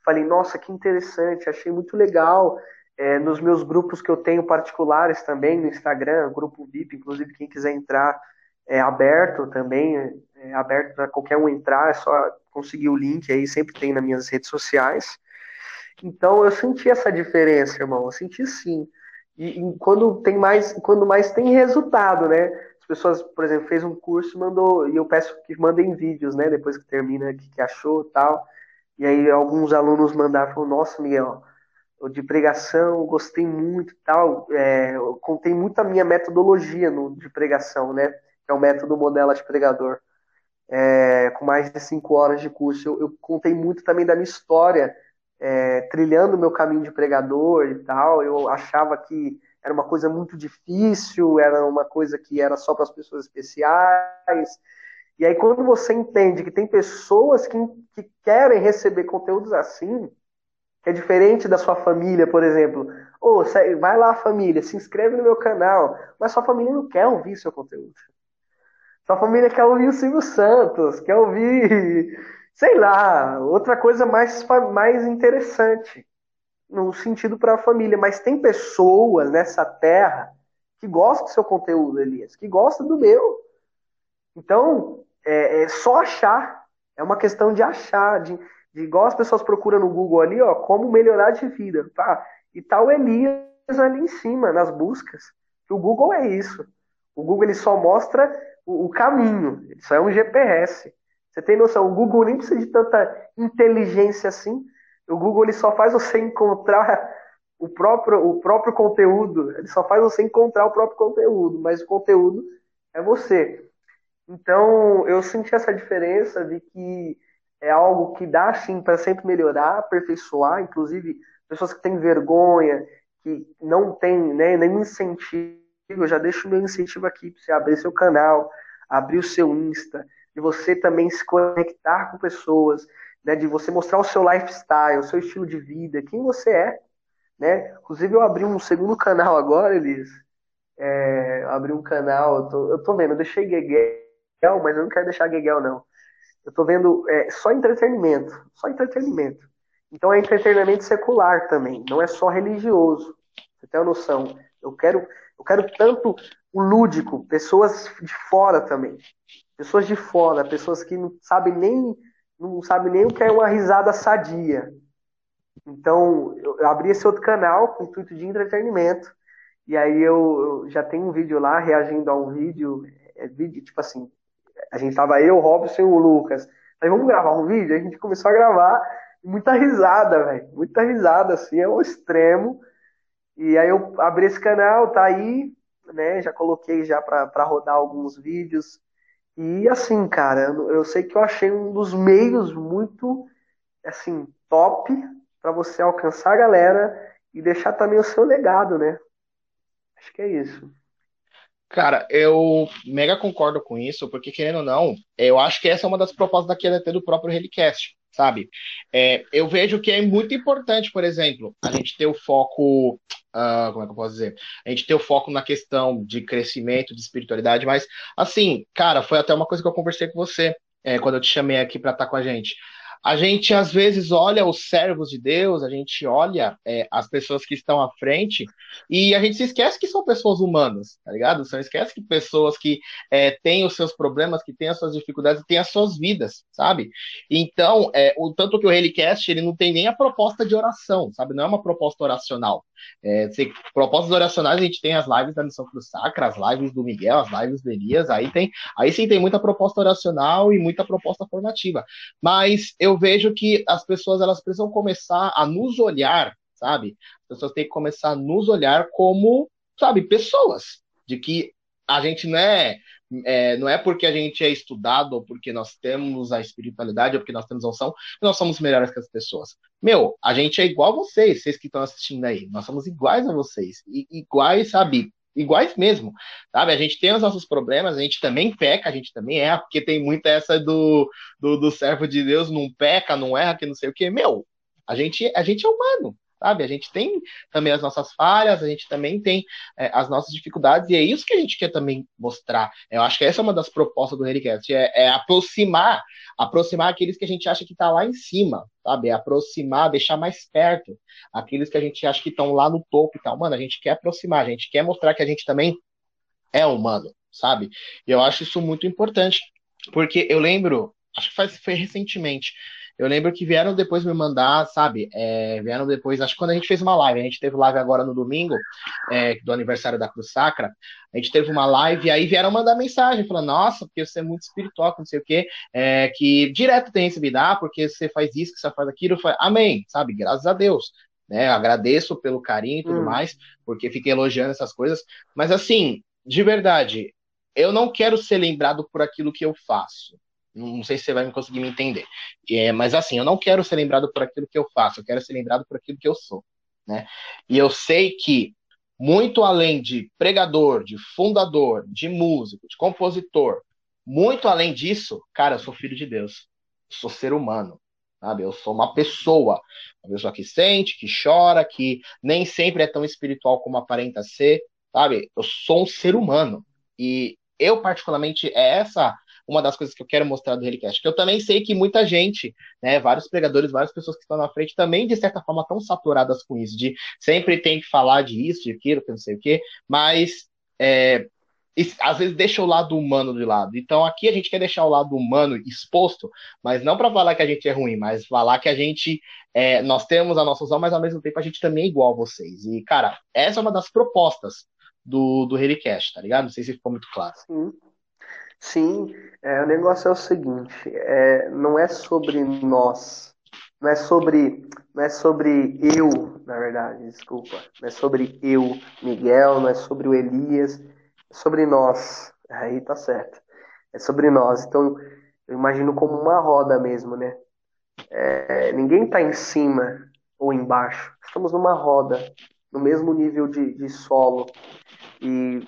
Speaker 3: Falei, nossa, que interessante, achei muito legal. É, nos meus grupos que eu tenho particulares também no Instagram, grupo VIP, inclusive quem quiser entrar é aberto também, é aberto para qualquer um entrar, é só conseguir o link aí, sempre tem nas minhas redes sociais. Então eu senti essa diferença, irmão, eu senti sim. E, e, quando tem mais, quando mais tem resultado, né? As pessoas, por exemplo, fez um curso, mandou e eu peço que mandem vídeos, né? Depois que termina, o que, que achou, tal. E aí alguns alunos mandaram, falaram, nossa, Miguel, de pregação, gostei muito tal. É, contei muito a minha metodologia no, de pregação, né? Que é o método Modela de Pregador. É, com mais de cinco horas de curso. Eu, eu contei muito também da minha história, é, trilhando o meu caminho de pregador e tal. Eu achava que era uma coisa muito difícil, era uma coisa que era só para as pessoas especiais. E aí, quando você entende que tem pessoas que, que querem receber conteúdos assim, é diferente da sua família, por exemplo. Ou oh, vai lá, família, se inscreve no meu canal. Mas sua família não quer ouvir seu conteúdo. Sua família quer ouvir o Silvio Santos, quer ouvir, sei lá, outra coisa mais, mais interessante. No sentido para a família. Mas tem pessoas nessa terra que gostam do seu conteúdo, Elias, que gostam do meu. Então, é, é só achar. É uma questão de achar, de, de igual as pessoas procuram no Google ali, ó, como melhorar de vida, tá? E tá o Elias ali em cima, nas buscas. O Google é isso. O Google ele só mostra o, o caminho. Isso é um GPS. Você tem noção? O Google nem precisa de tanta inteligência assim. O Google ele só faz você encontrar o próprio, o próprio conteúdo, ele só faz você encontrar o próprio conteúdo, mas o conteúdo é você. Então, eu senti essa diferença, vi que é algo que dá, sim, para sempre melhorar, aperfeiçoar, inclusive pessoas que têm vergonha, que não têm né, incentivo, eu já deixo meu incentivo aqui para você abrir seu canal, abrir o seu Insta, de você também se conectar com pessoas, né, de você mostrar o seu lifestyle, o seu estilo de vida, quem você é. Né? Inclusive, eu abri um segundo canal agora, Elis. É, abri um canal, eu tô, eu tô vendo, eu deixei Geguel, mas eu não quero deixar Geguel, não. Eu tô vendo é, só entretenimento, só entretenimento. Então é entretenimento secular também, não é só religioso. Você tem uma noção? Eu quero, eu quero tanto o lúdico, pessoas de fora também. Pessoas de fora, pessoas que não sabem nem não sabem nem o que é uma risada sadia. Então, eu abri esse outro canal com intuito de entretenimento. E aí eu, eu, já tenho um vídeo lá reagindo a um vídeo. É vídeo, tipo assim, a gente tava eu, o Robson e o Lucas. Aí vamos gravar um vídeo? A gente começou a gravar muita risada, velho. Muita risada, assim, é o extremo. E aí eu abri esse canal, tá aí, né? Já coloquei já para rodar alguns vídeos. E assim, cara, eu sei que eu achei um dos meios muito, assim, top para você alcançar a galera e deixar também o seu legado, né? Acho que é isso.
Speaker 1: Cara, eu mega concordo com isso, porque querendo ou não, eu acho que essa é uma das propostas da QLT do próprio Relicast, sabe? É, eu vejo que é muito importante, por exemplo, a gente ter o foco, uh, como é que eu posso dizer? A gente ter o foco na questão de crescimento, de espiritualidade, mas assim, cara, foi até uma coisa que eu conversei com você é, quando eu te chamei aqui para estar com a gente. A gente às vezes olha os servos de Deus, a gente olha é, as pessoas que estão à frente e a gente se esquece que são pessoas humanas, tá ligado? Você esquece que pessoas que é, têm os seus problemas, que têm as suas dificuldades, têm as suas vidas, sabe? Então, é, o tanto que o Relicast ele não tem nem a proposta de oração, sabe? Não é uma proposta oracional. É, se, propostas oracionais, a gente tem as lives da Missão Cruz Sacra, as lives do Miguel, as lives do Elias, aí tem, aí sim tem muita proposta oracional e muita proposta formativa. Mas eu vejo que as pessoas elas precisam começar a nos olhar, sabe? As pessoas têm que começar a nos olhar como, sabe, pessoas, de que a gente não é é, não é porque a gente é estudado ou porque nós temos a espiritualidade ou porque nós temos a unção que nós somos melhores que as pessoas. Meu, a gente é igual a vocês, vocês que estão assistindo aí. Nós somos iguais a vocês. I, iguais, sabe? Iguais mesmo, sabe? A gente tem os nossos problemas, a gente também peca, a gente também erra, porque tem muita essa do, do, do servo de Deus, não peca, não erra, que não sei o que. Meu, a gente, a gente é humano, sabe? A gente tem também as nossas falhas, a gente também tem é, as nossas dificuldades, e é isso que a gente quer também mostrar. Eu acho que essa é uma das propostas do Henricast, é, é aproximar, aproximar aqueles que a gente acha que está lá em cima, sabe? É aproximar, deixar mais perto aqueles que a gente acha que estão lá no topo e tal. Mano, a gente quer aproximar, a gente quer mostrar que a gente também é humano, sabe? E eu acho isso muito importante, porque eu lembro, acho que faz, foi recentemente, eu lembro que vieram depois me mandar, sabe? É, vieram depois, acho que quando a gente fez uma live, a gente teve live agora no domingo, é, do aniversário da Cruz Sacra, a gente teve uma live e aí vieram mandar mensagem, falando, nossa, porque você é muito espiritual, não sei o quê, é, que direto tem recebido, ah, porque você faz isso, que você faz aquilo, eu falei, amém, sabe? Graças a Deus. Né, agradeço pelo carinho e tudo hum. mais, porque fiquei elogiando essas coisas, mas assim, de verdade, eu não quero ser lembrado por aquilo que eu faço. Não sei se você vai conseguir me entender. É, mas assim, eu não quero ser lembrado por aquilo que eu faço, eu quero ser lembrado por aquilo que eu sou. Né? E eu sei que, muito além de pregador, de fundador, de músico, de compositor, muito além disso, cara, eu sou filho de Deus. Eu sou ser humano. Sabe? Eu sou uma pessoa. Uma pessoa que sente, que chora, que nem sempre é tão espiritual como aparenta ser. Sabe? Eu sou um ser humano. E eu, particularmente, é essa uma das coisas que eu quero mostrar do Relicast. Que eu também sei que muita gente, né, vários pregadores, várias pessoas que estão na frente também, de certa forma, estão saturadas com isso, de sempre tem que falar de isso, de aquilo, que não sei o quê, mas é, às vezes deixa o lado humano de lado. Então aqui a gente quer deixar o lado humano exposto, mas não para falar que a gente é ruim, mas falar que a gente é, nós temos a nossa visão, mas ao mesmo tempo a gente também é igual a vocês. E cara, essa é uma das propostas do do Relicast, tá ligado? Não sei se ficou muito claro.
Speaker 3: Sim. Sim, é, o negócio é o seguinte, é, não é sobre nós, não é sobre, não é sobre eu, na verdade, desculpa. Não é sobre eu, Miguel, não é sobre o Elias, é sobre nós. Aí tá certo. É sobre nós. Então, eu imagino como uma roda mesmo, né? É, ninguém está em cima ou embaixo. Estamos numa roda, no mesmo nível de, de solo. E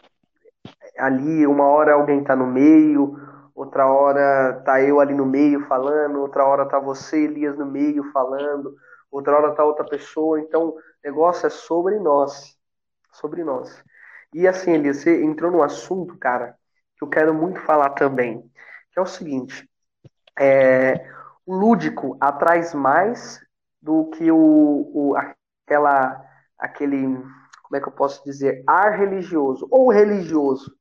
Speaker 3: ali, uma hora alguém está no meio, outra hora tá eu ali no meio falando, outra hora tá você, Elias, no meio falando, outra hora tá outra pessoa. Então, o negócio é sobre nós. Sobre nós. E assim, Elias, você entrou num assunto, cara, que eu quero muito falar também, que é o seguinte. É, o lúdico atrai mais do que o, o, aquela, aquele, como é que eu posso dizer, ar religioso, ou religioso.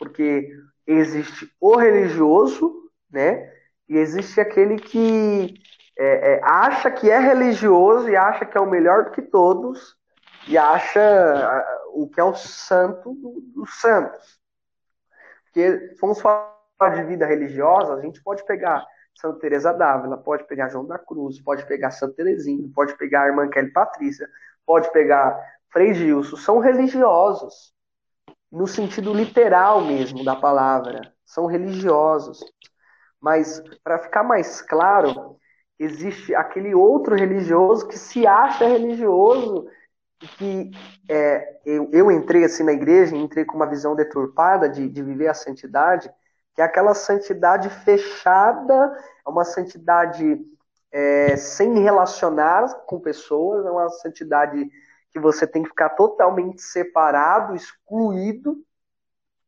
Speaker 3: Porque existe o religioso, né? E existe aquele que é, é, acha que é religioso e acha que é o melhor do que todos e acha o que é o santo dos santos. Porque fomos falar de vida religiosa, a gente pode pegar Santa Teresa d'Ávila, pode pegar João da Cruz, pode pegar Santa Teresinha, pode pegar a irmã Kelly Patrícia, pode pegar Frei Gilson, são religiosos no sentido literal mesmo da palavra, são religiosos. Mas, para ficar mais claro, existe aquele outro religioso que se acha religioso que é, eu, eu, entrei assim na igreja, entrei com uma visão deturpada de, de viver a santidade, que é aquela santidade fechada, é uma santidade é, sem relacionar com pessoas, é uma santidade que você tem que ficar totalmente separado, excluído.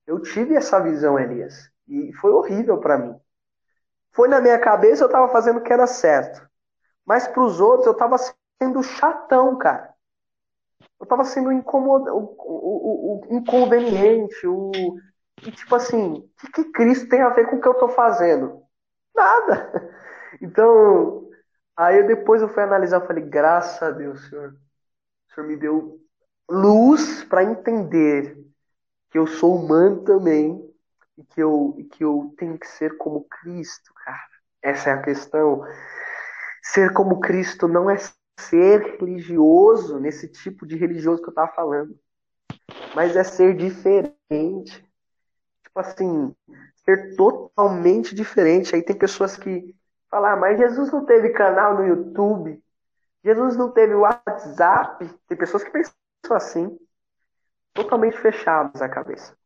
Speaker 3: Eu tive essa visão, Elias, e foi horrível para mim. Foi na minha cabeça, eu estava fazendo o que era certo. Mas para os outros, eu estava sendo chatão, cara. Eu estava sendo incomod... o, o, o, inconveniente, o... E tipo assim, o que, que Cristo tem a ver com o que eu estou fazendo? Nada. Então, aí depois eu fui analisar, eu falei, graças a Deus, Senhor. O Senhor me deu luz para entender que eu sou humano também e que eu, que eu tenho que ser como Cristo, cara. Essa é a questão. Ser como Cristo não é ser religioso nesse tipo de religioso que eu estava falando, mas é ser diferente. Tipo assim, ser totalmente diferente. Aí tem pessoas que falam, ah, mas Jesus não teve canal no YouTube. Jesus não teve WhatsApp. Tem pessoas que pensam assim, totalmente fechadas a cabeça.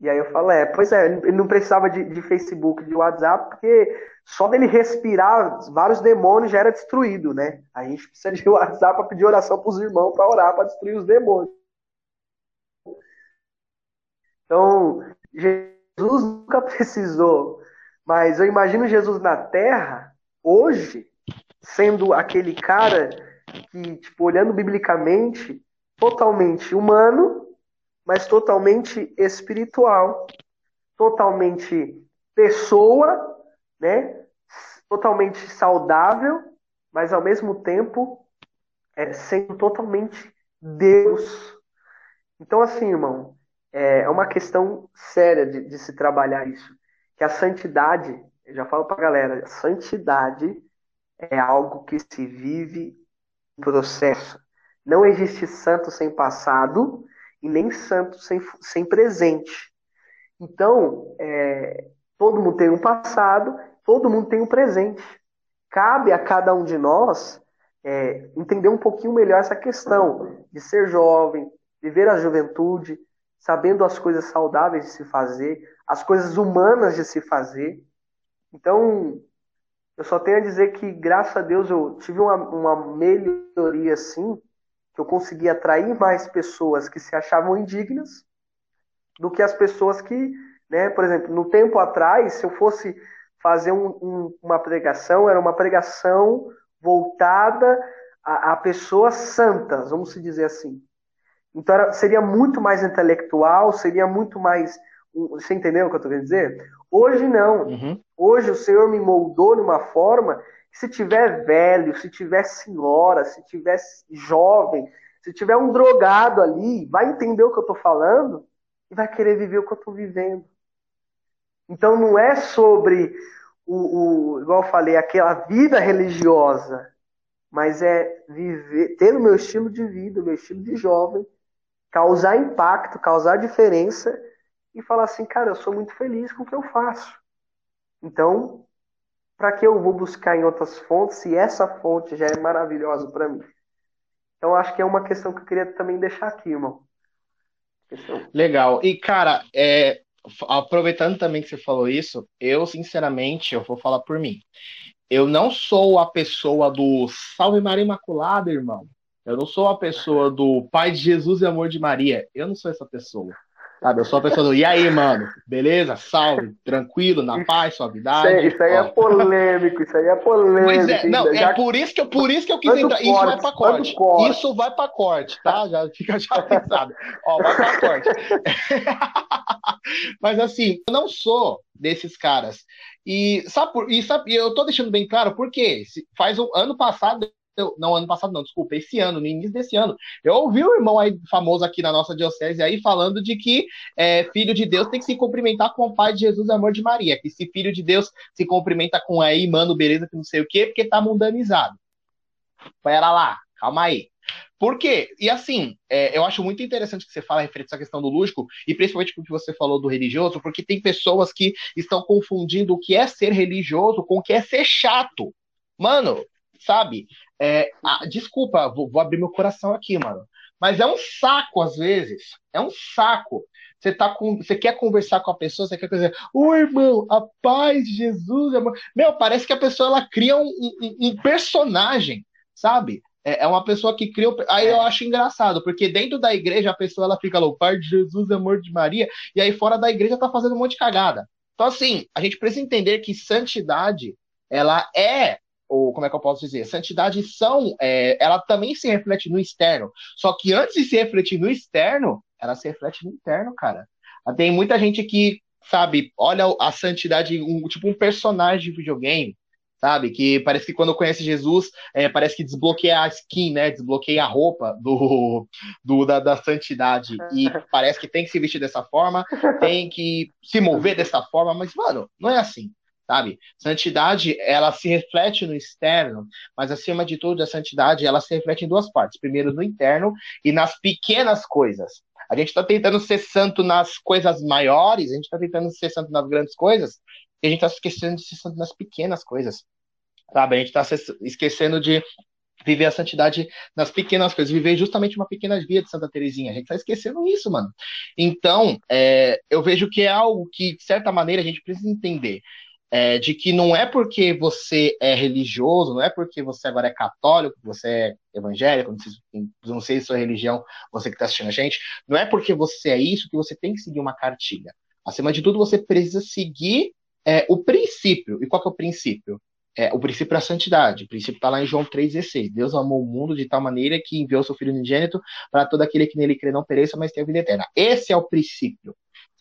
Speaker 3: E aí eu falo, é, pois é, ele não precisava de, de Facebook, de WhatsApp, porque só dele respirar, vários demônios já era destruído, né? A gente precisa de WhatsApp para pedir oração para os irmãos, para orar, para destruir os demônios. Então, Jesus nunca precisou, mas eu imagino Jesus na Terra, hoje, sendo aquele cara que, tipo, olhando biblicamente, totalmente humano, mas totalmente espiritual, totalmente pessoa, né? Totalmente saudável, mas ao mesmo tempo é, sendo totalmente Deus. Então, assim, irmão, é uma questão séria de, de se trabalhar isso. Que a santidade, eu já falo pra galera, a santidade é algo que se vive em processo. Não existe santo sem passado e nem santo sem, sem presente. Então, é, todo mundo tem um passado, todo mundo tem um presente. Cabe a cada um de nós é, entender um pouquinho melhor essa questão de ser jovem, viver a juventude, sabendo as coisas saudáveis de se fazer, as coisas humanas de se fazer. Então, eu só tenho a dizer que, graças a Deus, eu tive uma, uma melhoria assim, que eu consegui atrair mais pessoas que se achavam indignas do que as pessoas que, né, por exemplo, no tempo atrás, se eu fosse fazer um, um, uma pregação, era uma pregação voltada a, a, pessoas santas, vamos se dizer assim. Então era, seria muito mais intelectual, seria muito mais. Você entendeu o que eu estou querendo dizer? Hoje não. Uhum. Hoje o Senhor me moldou de uma forma que se tiver velho, se tiver senhora, se tiver jovem, se tiver um drogado ali, vai entender o que eu estou falando e vai querer viver o que eu estou vivendo. Então não é sobre o, o, igual eu falei, aquela vida religiosa, mas é viver, ter o meu estilo de vida, o meu estilo de jovem, causar impacto, causar diferença e falar assim, cara, eu sou muito feliz com o que eu faço. Então, para que eu vou buscar em outras fontes se essa fonte já é maravilhosa para mim? Então, acho que é uma questão que eu queria também deixar aqui, irmão.
Speaker 1: Questão. Legal. E, cara, é, aproveitando também que você falou isso, eu, sinceramente, eu vou falar por mim. Eu não sou a pessoa do Salve Maria Imaculada, irmão. Eu não sou a pessoa do Pai de Jesus e Amor de Maria. Eu não sou essa pessoa. Sabe, eu sou a pessoa do, e aí, mano? Beleza? Salve, tranquilo, na paz, suavidade.
Speaker 3: Isso, isso aí é polêmico, isso aí é polêmico. Pois
Speaker 1: é, não, é por isso que eu, por isso que eu quis entrar. Isso vai pra corte. corte. Isso vai pra corte, tá? Já fica já pensado. Ó, vai pra corte. Mas assim, eu não sou desses caras. E sabe, por, e sabe, eu tô deixando bem claro porque faz um ano passado eu, não, ano passado não, desculpa, esse ano, no início desse ano, eu ouvi um irmão aí famoso aqui na nossa diocese aí falando de que é, filho de Deus tem que se cumprimentar com o pai de Jesus, amor de Maria, que se filho de Deus se cumprimenta com aí, mano, beleza, que não sei o quê, porque tá mundanizado. Pera lá, calma aí. Por quê? E assim, é, eu acho muito interessante que você fala referente essa questão do lúdico, e principalmente o que você falou do religioso, porque tem pessoas que estão confundindo o que é ser religioso com o que é ser chato. Mano, sabe? É, ah, desculpa, vou, vou, abrir meu coração aqui, mano. Mas é um saco, às vezes. É um saco. Você, tá com, você quer conversar com a pessoa, você quer dizer, ô irmão, a paz de Jesus. Amor. Meu, parece que a pessoa ela cria um, um, um personagem, sabe? É, é uma pessoa que cria. Aí eu acho engraçado, porque dentro da igreja a pessoa ela fica lá, o pai de Jesus, amor de Maria, e aí fora da igreja tá fazendo um monte de cagada. Então, assim, a gente precisa entender que santidade ela é ou como é que eu posso dizer, santidade são, é, ela também se reflete no externo. Só que antes de se refletir no externo, ela se reflete no interno, cara. Tem muita gente que, sabe, olha a santidade, um, tipo um personagem de videogame, sabe? Que parece que quando conhece Jesus, é, parece que desbloqueia a skin, né? Desbloqueia a roupa do, do da, da, santidade. E parece que tem que se vestir dessa forma, tem que se mover dessa forma, mas, mano, não é assim sabe? Santidade, ela se reflete no externo, mas acima de tudo, a santidade, ela se reflete em duas partes. Primeiro no interno e nas pequenas coisas. A gente está tentando ser santo nas coisas maiores, a gente está tentando ser santo nas grandes coisas, e a gente está esquecendo de ser santo nas pequenas coisas. Sabe? A gente está esquecendo de viver a santidade nas pequenas coisas, viver justamente uma pequena via de Santa Terezinha. A gente está esquecendo isso, mano. Então, é, eu vejo que é algo que, de certa maneira, a gente precisa entender é, de que não é porque você é religioso, não é porque você agora é católico, você é evangélico, não sei, não sei se sua religião, você que está assistindo a gente, não é porque você é isso que você tem que seguir uma cartilha. Acima de tudo, você precisa seguir é, o princípio. E qual é o princípio? É, o princípio da santidade. O princípio está lá em João 3,16. Deus amou o mundo de tal maneira que enviou seu Filho unigênito para todo aquele que nele crê não pereça, mas tenha vida eterna. Esse é o princípio.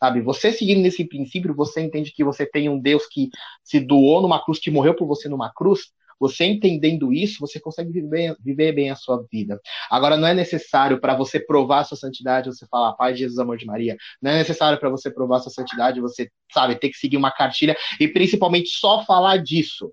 Speaker 1: Sabe? Você seguindo nesse princípio, você entende que você tem um Deus que se doou numa cruz, que morreu por você numa cruz. Você entendendo isso, você consegue viver, viver bem a sua vida. Agora, não é necessário para você provar a sua santidade você falar Pai Jesus, amor de Maria. Não é necessário para você provar a sua santidade você, sabe, ter que seguir uma cartilha e principalmente só falar disso.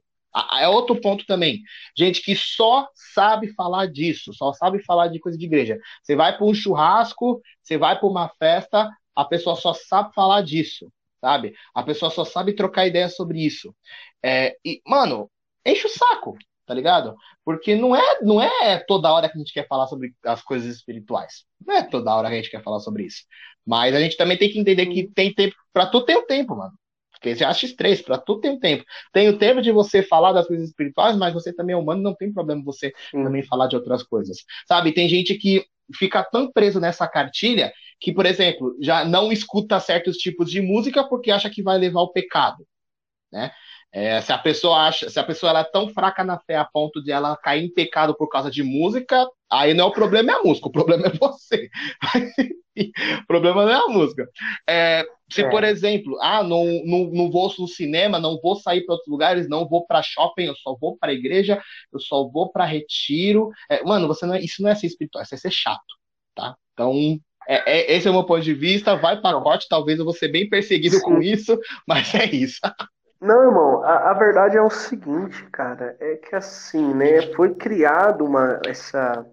Speaker 1: É outro ponto também. Gente que só sabe falar disso, só sabe falar de coisa de igreja. Você vai para um churrasco, você vai para uma festa, a pessoa só sabe falar disso, sabe? A pessoa só sabe trocar ideia sobre isso. É, e, mano, enche o saco, tá ligado? Porque não é, não é toda hora que a gente quer falar sobre as coisas espirituais. Não é toda hora que a gente quer falar sobre isso. Mas a gente também tem que entender que tem tempo, pra tu ter o tempo, mano. Porque você acha estresse, pra tu tem o tempo. Tem o tempo de você falar das coisas espirituais, mas você também é humano, não tem problema você Sim. também falar de outras coisas. Sabe, tem gente que fica tão preso nessa cartilha que, por exemplo, já não escuta certos tipos de música porque acha que vai levar ao pecado, né? É, se a pessoa acha, se a pessoa ela é tão fraca na fé a ponto de ela cair em pecado por causa de música, aí não é o problema é a música, o problema é você. o problema não é a música. É, se, é. por exemplo, ah, não, não, não vou no cinema, não vou sair para outros lugares, não vou para shopping, eu só vou para igreja, eu só vou para retiro. É, mano, você não é, isso não é ser espiritual, isso é ser chato, tá? Então, é, é, esse é o meu ponto de vista. Vai para corte, talvez eu vou ser bem perseguido Sim. com isso, mas é isso.
Speaker 3: Não, irmão, a, a, verdade é o seguinte, cara, é que assim, né, foi criado uma, essa,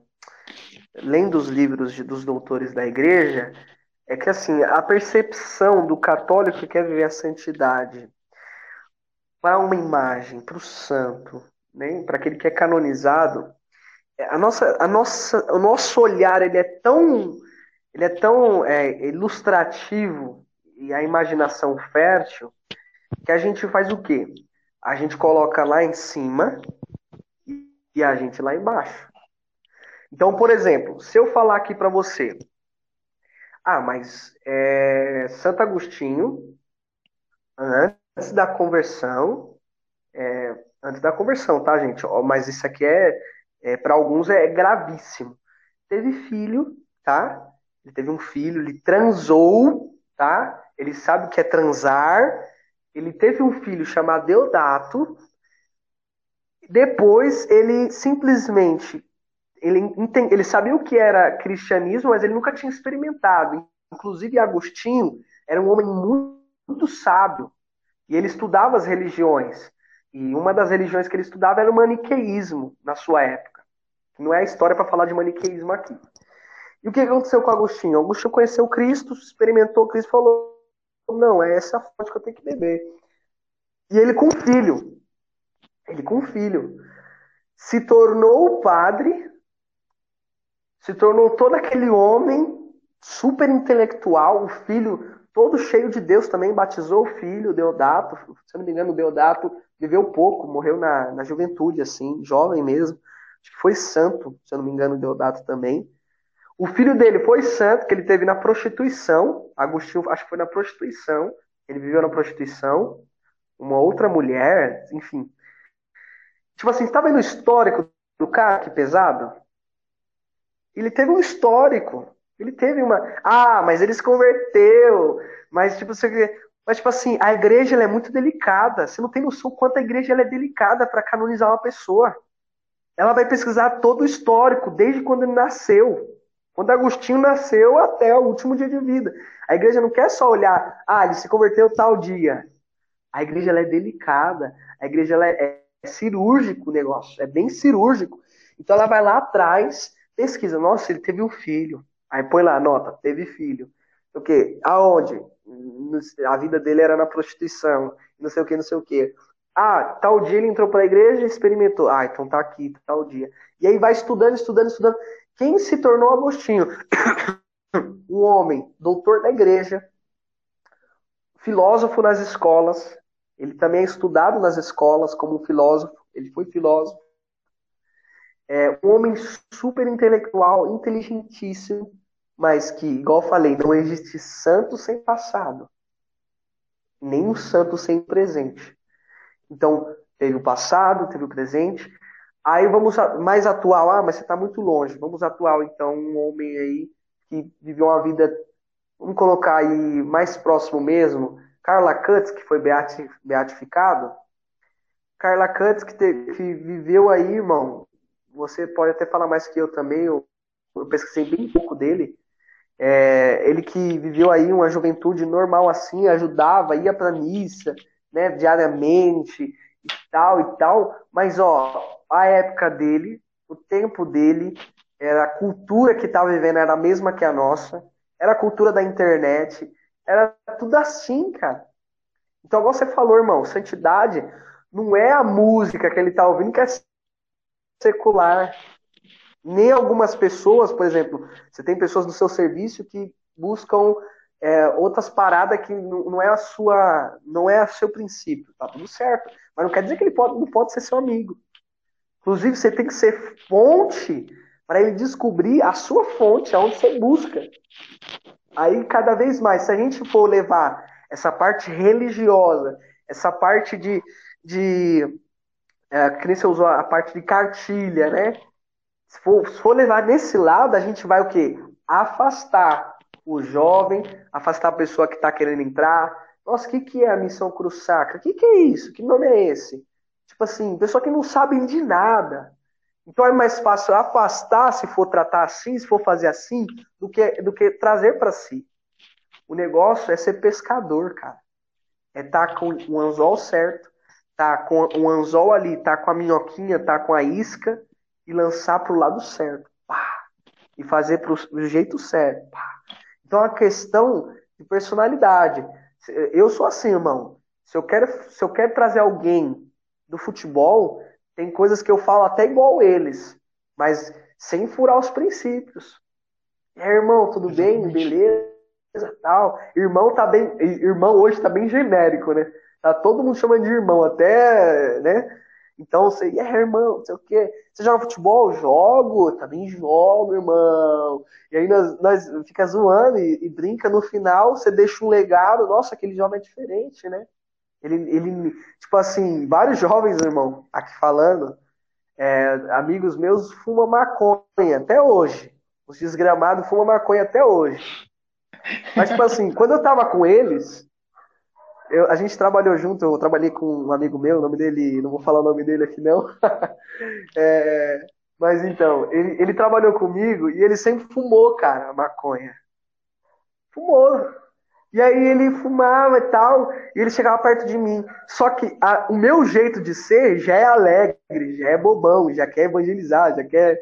Speaker 3: lendo os livros de, dos doutores da igreja, é que assim, a percepção do católico que quer viver a santidade para uma imagem, para o santo, né, para aquele que é canonizado, a nossa, a nossa, o nosso olhar ele é tão, ele é tão é, ilustrativo e a imaginação fértil que a gente faz o quê? A gente coloca lá em cima e a gente lá embaixo. Então, por exemplo, se eu falar aqui para você, ah, mas é, Santo Agostinho, antes da conversão, é, antes da conversão, tá, gente? Mas isso aqui é, é para alguns é gravíssimo. Teve filho, tá? Ele teve um filho, ele transou, tá? Ele sabe o que é transar, ele teve um filho chamado Deodato. Depois ele simplesmente ele, entende, ele sabia o que era cristianismo, mas ele nunca tinha experimentado. Inclusive Agostinho era um homem muito, muito sábio e ele estudava as religiões. E uma das religiões que ele estudava era o maniqueísmo na sua época. Não é a história para falar de maniqueísmo aqui. E o que aconteceu com Agostinho? Agostinho conheceu Cristo, experimentou Cristo falou: não, é essa fonte que eu tenho que beber. E ele com filho, ele com filho, se tornou padre, se tornou todo aquele homem super intelectual, o filho todo cheio de Deus também, batizou o filho, Deodato, se não me engano, Deodato viveu pouco, morreu na, na juventude, assim, jovem mesmo, acho que foi santo, se não me engano, Deodato também. O filho dele foi santo, que ele teve na prostituição. Agostinho, acho que foi na prostituição. Ele viveu na prostituição. Uma outra mulher, enfim. Tipo assim, você tá vendo o histórico do cara, que pesado? Ele teve um histórico. Ele teve uma. Ah, mas ele se converteu. Mas, tipo, você... mas, tipo assim, a igreja é muito delicada. Você não tem noção quanto a igreja é delicada para canonizar uma pessoa. Ela vai pesquisar todo o histórico, desde quando ele nasceu. Quando Agostinho nasceu até o último dia de vida. A igreja não quer só olhar, ah, ele se converteu tal dia. A igreja é delicada, a igreja é, é cirúrgico o negócio, é bem cirúrgico. Então ela vai lá atrás, pesquisa, nossa, ele teve um filho. Aí põe lá, nota, teve filho. O quê? Aonde? A vida dele era na prostituição, não sei o que, não sei o que. Ah, tal dia ele entrou para a igreja e experimentou. Ah, então tá aqui, tal dia. E aí vai estudando, estudando, estudando. Quem se tornou Agostinho? Um homem, doutor da igreja, filósofo nas escolas. Ele também é estudado nas escolas como filósofo. Ele foi filósofo. É um homem super intelectual, inteligentíssimo, mas que, igual falei, não existe santo sem passado, nem um santo sem presente. Então, teve o passado, teve o presente, Aí vamos mais atual, ah, mas você está muito longe. Vamos atual, então, um homem aí que viveu uma vida, vamos colocar aí mais próximo mesmo, Carla Cutts, que foi beatificado. Carla Cutts, que, te, que viveu aí, irmão, você pode até falar mais que eu também, eu, eu pesquisei bem pouco dele. É, ele que viveu aí uma juventude normal assim, ajudava, ia para missa, né, diariamente e tal e tal, mas ó, a época dele, o tempo dele, era a cultura que estava vivendo era a mesma que a nossa, era a cultura da internet, era tudo assim, cara. Então, igual você falou, irmão, santidade não é a música que ele está ouvindo que é secular. Nem algumas pessoas, por exemplo, você tem pessoas no seu serviço que buscam é, outras paradas que não é a sua, não é o seu princípio, tá tudo certo. Mas não quer dizer que ele pode, não pode ser seu amigo. Inclusive, você tem que ser fonte para ele descobrir a sua fonte, aonde você busca. Aí, cada vez mais, se a gente for levar essa parte religiosa, essa parte de. de é, que nem você usou a parte de cartilha, né? Se for, se for levar nesse lado, a gente vai o quê? Afastar o jovem, afastar a pessoa que está querendo entrar. Nossa, o que, que é a missão Cruz Sacra? O que, que é isso? Que nome é esse? Tipo assim, pessoa que não sabe de nada. Então é mais fácil afastar se for tratar assim, se for fazer assim, do que, do que trazer para si. O negócio é ser pescador, cara. é estar tá com o anzol certo, tá com o anzol ali, tá com a minhoquinha, tá com a isca e lançar pro lado certo. Pá, e fazer pro, do jeito certo. Pá. Então a questão de personalidade. Eu sou assim, irmão. Se eu quero, se eu quero trazer alguém do futebol, tem coisas que eu falo até igual eles, mas sem furar os princípios. É, irmão, tudo bem? Beleza? Tal. Irmão tá bem. Irmão hoje tá bem genérico, né? Tá todo mundo chamando de irmão, até, né? Então você, é, irmão, não sei o quê. Você joga futebol? Jogo, também jogo, irmão. E aí nós, nós fica zoando e, e brinca no final, você deixa um legado. Nossa, aquele jovem é diferente, né? Ele, ele, tipo assim, vários jovens, irmão, aqui falando, é, amigos meus fumam maconha até hoje. Os desgramados fumam maconha até hoje. Mas, tipo assim, quando eu tava com eles, eu, a gente trabalhou junto, eu trabalhei com um amigo meu, o nome dele, não vou falar o nome dele aqui não. é, mas então, ele, ele trabalhou comigo e ele sempre fumou, cara, maconha. Fumou. E aí ele fumava e tal, e ele chegava perto de mim. Só que a, o meu jeito de ser já é alegre, já é bobão, já quer evangelizar, já quer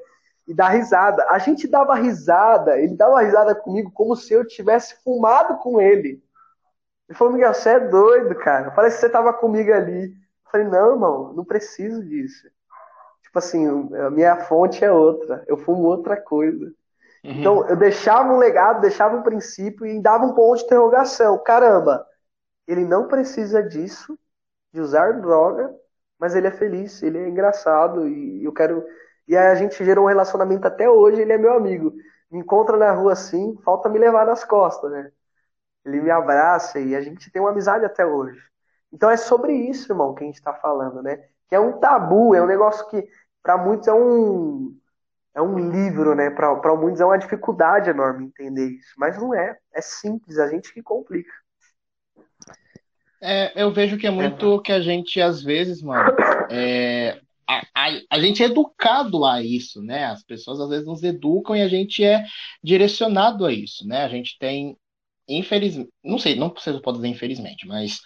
Speaker 3: e dar risada. A gente dava risada, ele dava risada comigo como se eu tivesse fumado com ele. Ele falou, Miguel, você é doido, cara. Parece que você tava comigo ali. Eu falei, não, irmão, não preciso disso. Tipo assim, a minha fonte é outra. Eu fumo outra coisa. Uhum. Então, eu deixava um legado, deixava um princípio e dava um ponto de interrogação. Caramba, ele não precisa disso, de usar droga, mas ele é feliz, ele é engraçado e eu quero. E aí a gente gerou um relacionamento até hoje, ele é meu amigo. Me encontra na rua assim, falta me levar nas costas, né? Ele me abraça e a gente tem uma amizade até hoje. Então é sobre isso, irmão, que a gente está falando, né? Que é um tabu, é um negócio que para muitos é um é um livro, né? Para muitos é uma dificuldade enorme entender isso. Mas não é. É simples, a gente que complica.
Speaker 1: É, eu vejo que é muito que a gente, às vezes, mano, é, a, a, a, gente é educado a isso, né? As pessoas às vezes nos educam e a gente é direcionado a isso, né? A gente tem, infelizmente, não sei, não se pode dizer infelizmente, mas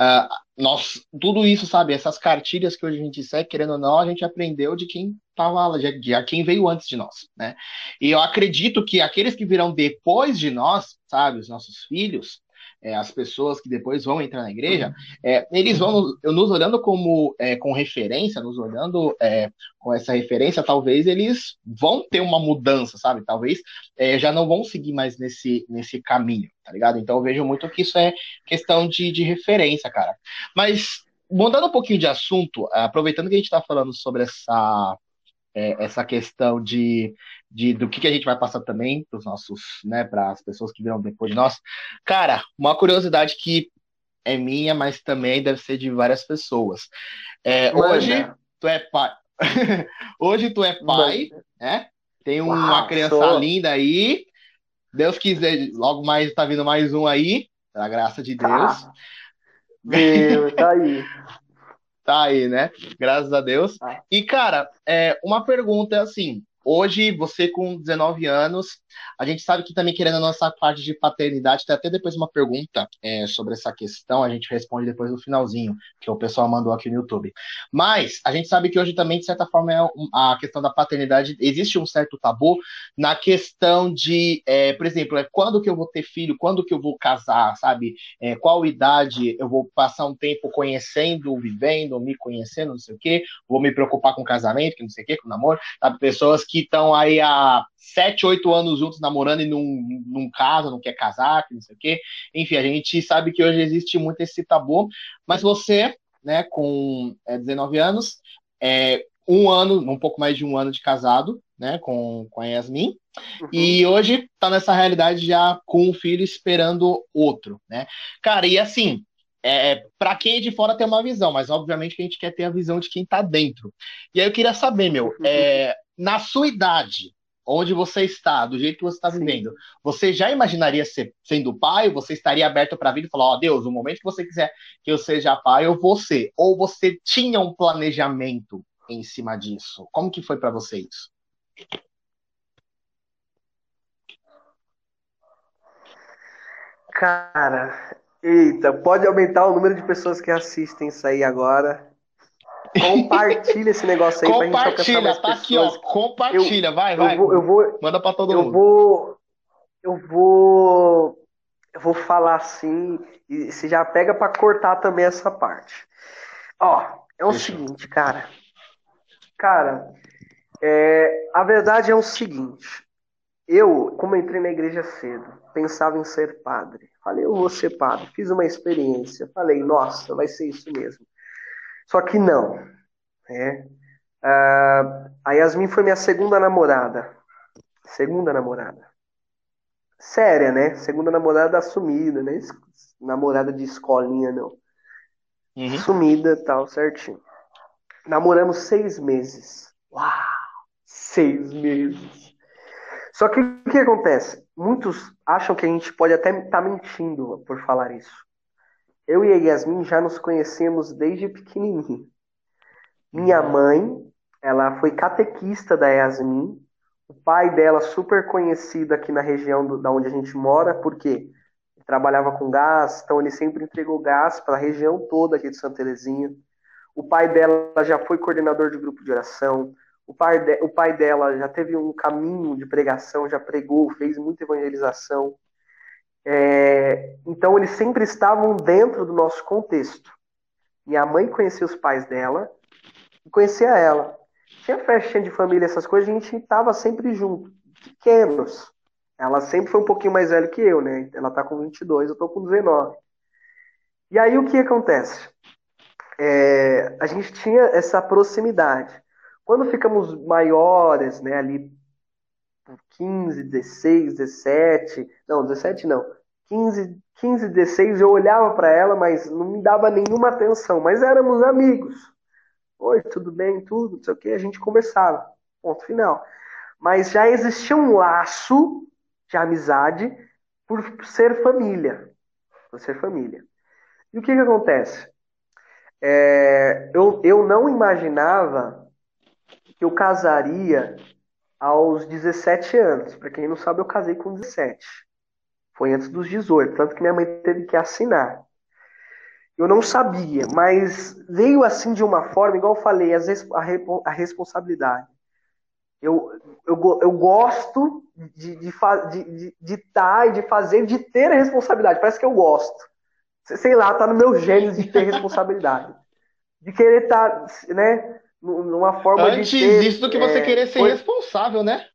Speaker 1: Uh, nós, tudo isso, sabe, essas cartilhas que hoje a gente segue, querendo ou não, a gente aprendeu de quem estava lá, de, de quem veio antes de nós, né? E eu acredito que aqueles que virão depois de nós, sabe, os nossos filhos, é, as pessoas que depois vão entrar na igreja, uhum. é, eles vão nos, nos olhando como é, com referência, nos olhando é, com essa referência, talvez eles vão ter uma mudança, sabe? Talvez é, já não vão seguir mais nesse, nesse caminho, tá ligado? Então eu vejo muito que isso é questão de, de referência, cara. Mas mudando um pouquinho de assunto, aproveitando que a gente está falando sobre essa é, essa questão de, de do que, que a gente vai passar também para os nossos, né, para as pessoas que virão depois de nós. Cara, uma curiosidade que é minha, mas também deve ser de várias pessoas. É, hoje tu é pai. hoje tu é pai, né? Tem uma Uau, criança sou. linda aí. Deus quiser, logo mais tá vindo mais um aí, pela graça de Deus.
Speaker 3: Tá. Deus, tá aí.
Speaker 1: Tá aí, né? Graças a Deus. E, cara, é, uma pergunta é assim: Hoje, você com 19 anos, a gente sabe que também querendo a nossa parte de paternidade, tem até depois uma pergunta é, sobre essa questão, a gente responde depois no finalzinho, que o pessoal mandou aqui no YouTube. Mas a gente sabe que hoje também, de certa forma, é a questão da paternidade, existe um certo tabu na questão de, é, por exemplo, é quando que eu vou ter filho, quando que eu vou casar, sabe? É, qual idade eu vou passar um tempo conhecendo, vivendo, me conhecendo, não sei o quê, vou me preocupar com casamento, que não sei o quê, com namoro, sabe? Pessoas que estão aí há sete, oito anos juntos namorando e não, não casa, não quer casar, não sei o quê. Enfim, a gente sabe que hoje existe muito esse tabu, mas você, né, com é, 19 anos, é, um ano, um pouco mais de um ano de casado, né, com, com a Yasmin, uhum. e hoje tá nessa realidade já com o filho esperando outro, né? Cara, e assim, é, para quem é de fora tem uma visão, mas obviamente que a gente quer ter a visão de quem tá dentro. E aí eu queria saber, meu, uhum. é, na sua idade, onde você está, do jeito que você está vivendo, você já imaginaria ser, sendo pai? Você estaria aberto para a vida e falar: Ó, oh, Deus, no momento que você quiser que eu seja pai, eu vou ser. Ou você tinha um planejamento em cima disso? Como que foi para você isso?
Speaker 3: Cara, Eita, pode aumentar o número de pessoas que assistem isso aí agora. Compartilha esse negócio aí pra gente alcançar mais
Speaker 1: tá aqui, ó. Compartilha,
Speaker 3: eu,
Speaker 1: vai, vai.
Speaker 3: Eu vou, eu vou,
Speaker 1: Manda pra todo
Speaker 3: eu
Speaker 1: mundo.
Speaker 3: Vou, eu vou, eu vou falar assim e você já pega pra cortar também essa parte. Ó, é o
Speaker 1: Fechou.
Speaker 3: seguinte, cara. Cara, é, a verdade é o seguinte. Eu, como eu entrei na igreja cedo, pensava em ser padre. Falei, eu vou ser padre. Fiz uma experiência. Falei, nossa, vai ser isso mesmo. Só que não. Né? Ah, a Yasmin foi minha segunda namorada. Segunda namorada. Séria, né? Segunda namorada assumida, né? Namorada de escolinha, não.
Speaker 1: Uhum.
Speaker 3: Assumida, tal, certinho. Namoramos seis meses. Uau! Seis meses. Só que o que acontece? Muitos acham que a gente pode até estar mentindo por falar isso. Eu e a Yasmin já nos conhecemos desde pequenininho. Minha mãe, ela foi catequista da Yasmin. O pai dela, super conhecido aqui na região do, da onde a gente mora, porque trabalhava com gás, então ele sempre entregou gás para a região toda aqui de Santa Terezinha. O pai dela já foi coordenador de grupo de oração. O pai, de, o pai dela já teve um caminho de pregação, já pregou, fez muita evangelização. É, então eles sempre estavam dentro do nosso contexto. Minha mãe conhecia os pais dela e conhecia ela. Tinha festinha de família, essas coisas, a gente estava sempre junto, pequenos. Ela sempre foi um pouquinho mais velha que eu, né? Ela tá com 22, eu tô com 19. E aí o que acontece? É, a gente tinha essa proximidade. Quando ficamos maiores, né, ali por 15, 16, 17, não, 17 não, 15, 15 16, eu olhava para ela, mas não me dava nenhuma atenção, mas éramos amigos. Oi, tudo bem, tudo, não sei o que, a gente conversava, ponto final. Mas já existia um laço de amizade por ser família, por ser família. E o que que acontece? É, eu, eu não imaginava que eu casaria aos 17 anos. Para quem não sabe, eu casei com 17. Foi antes dos 18, tanto que minha mãe teve que assinar. Eu não sabia, mas veio assim de uma forma, igual eu falei, a responsabilidade. Eu, eu, eu gosto de estar de, de, de, de tá e de fazer, de ter a responsabilidade. Parece que eu gosto. Sei lá, tá no meu gênio de ter responsabilidade. De querer estar, tá, né, numa forma
Speaker 1: Antes
Speaker 3: de
Speaker 1: disso do que você
Speaker 3: é,
Speaker 1: querer ser
Speaker 3: foi...
Speaker 1: responsável, né?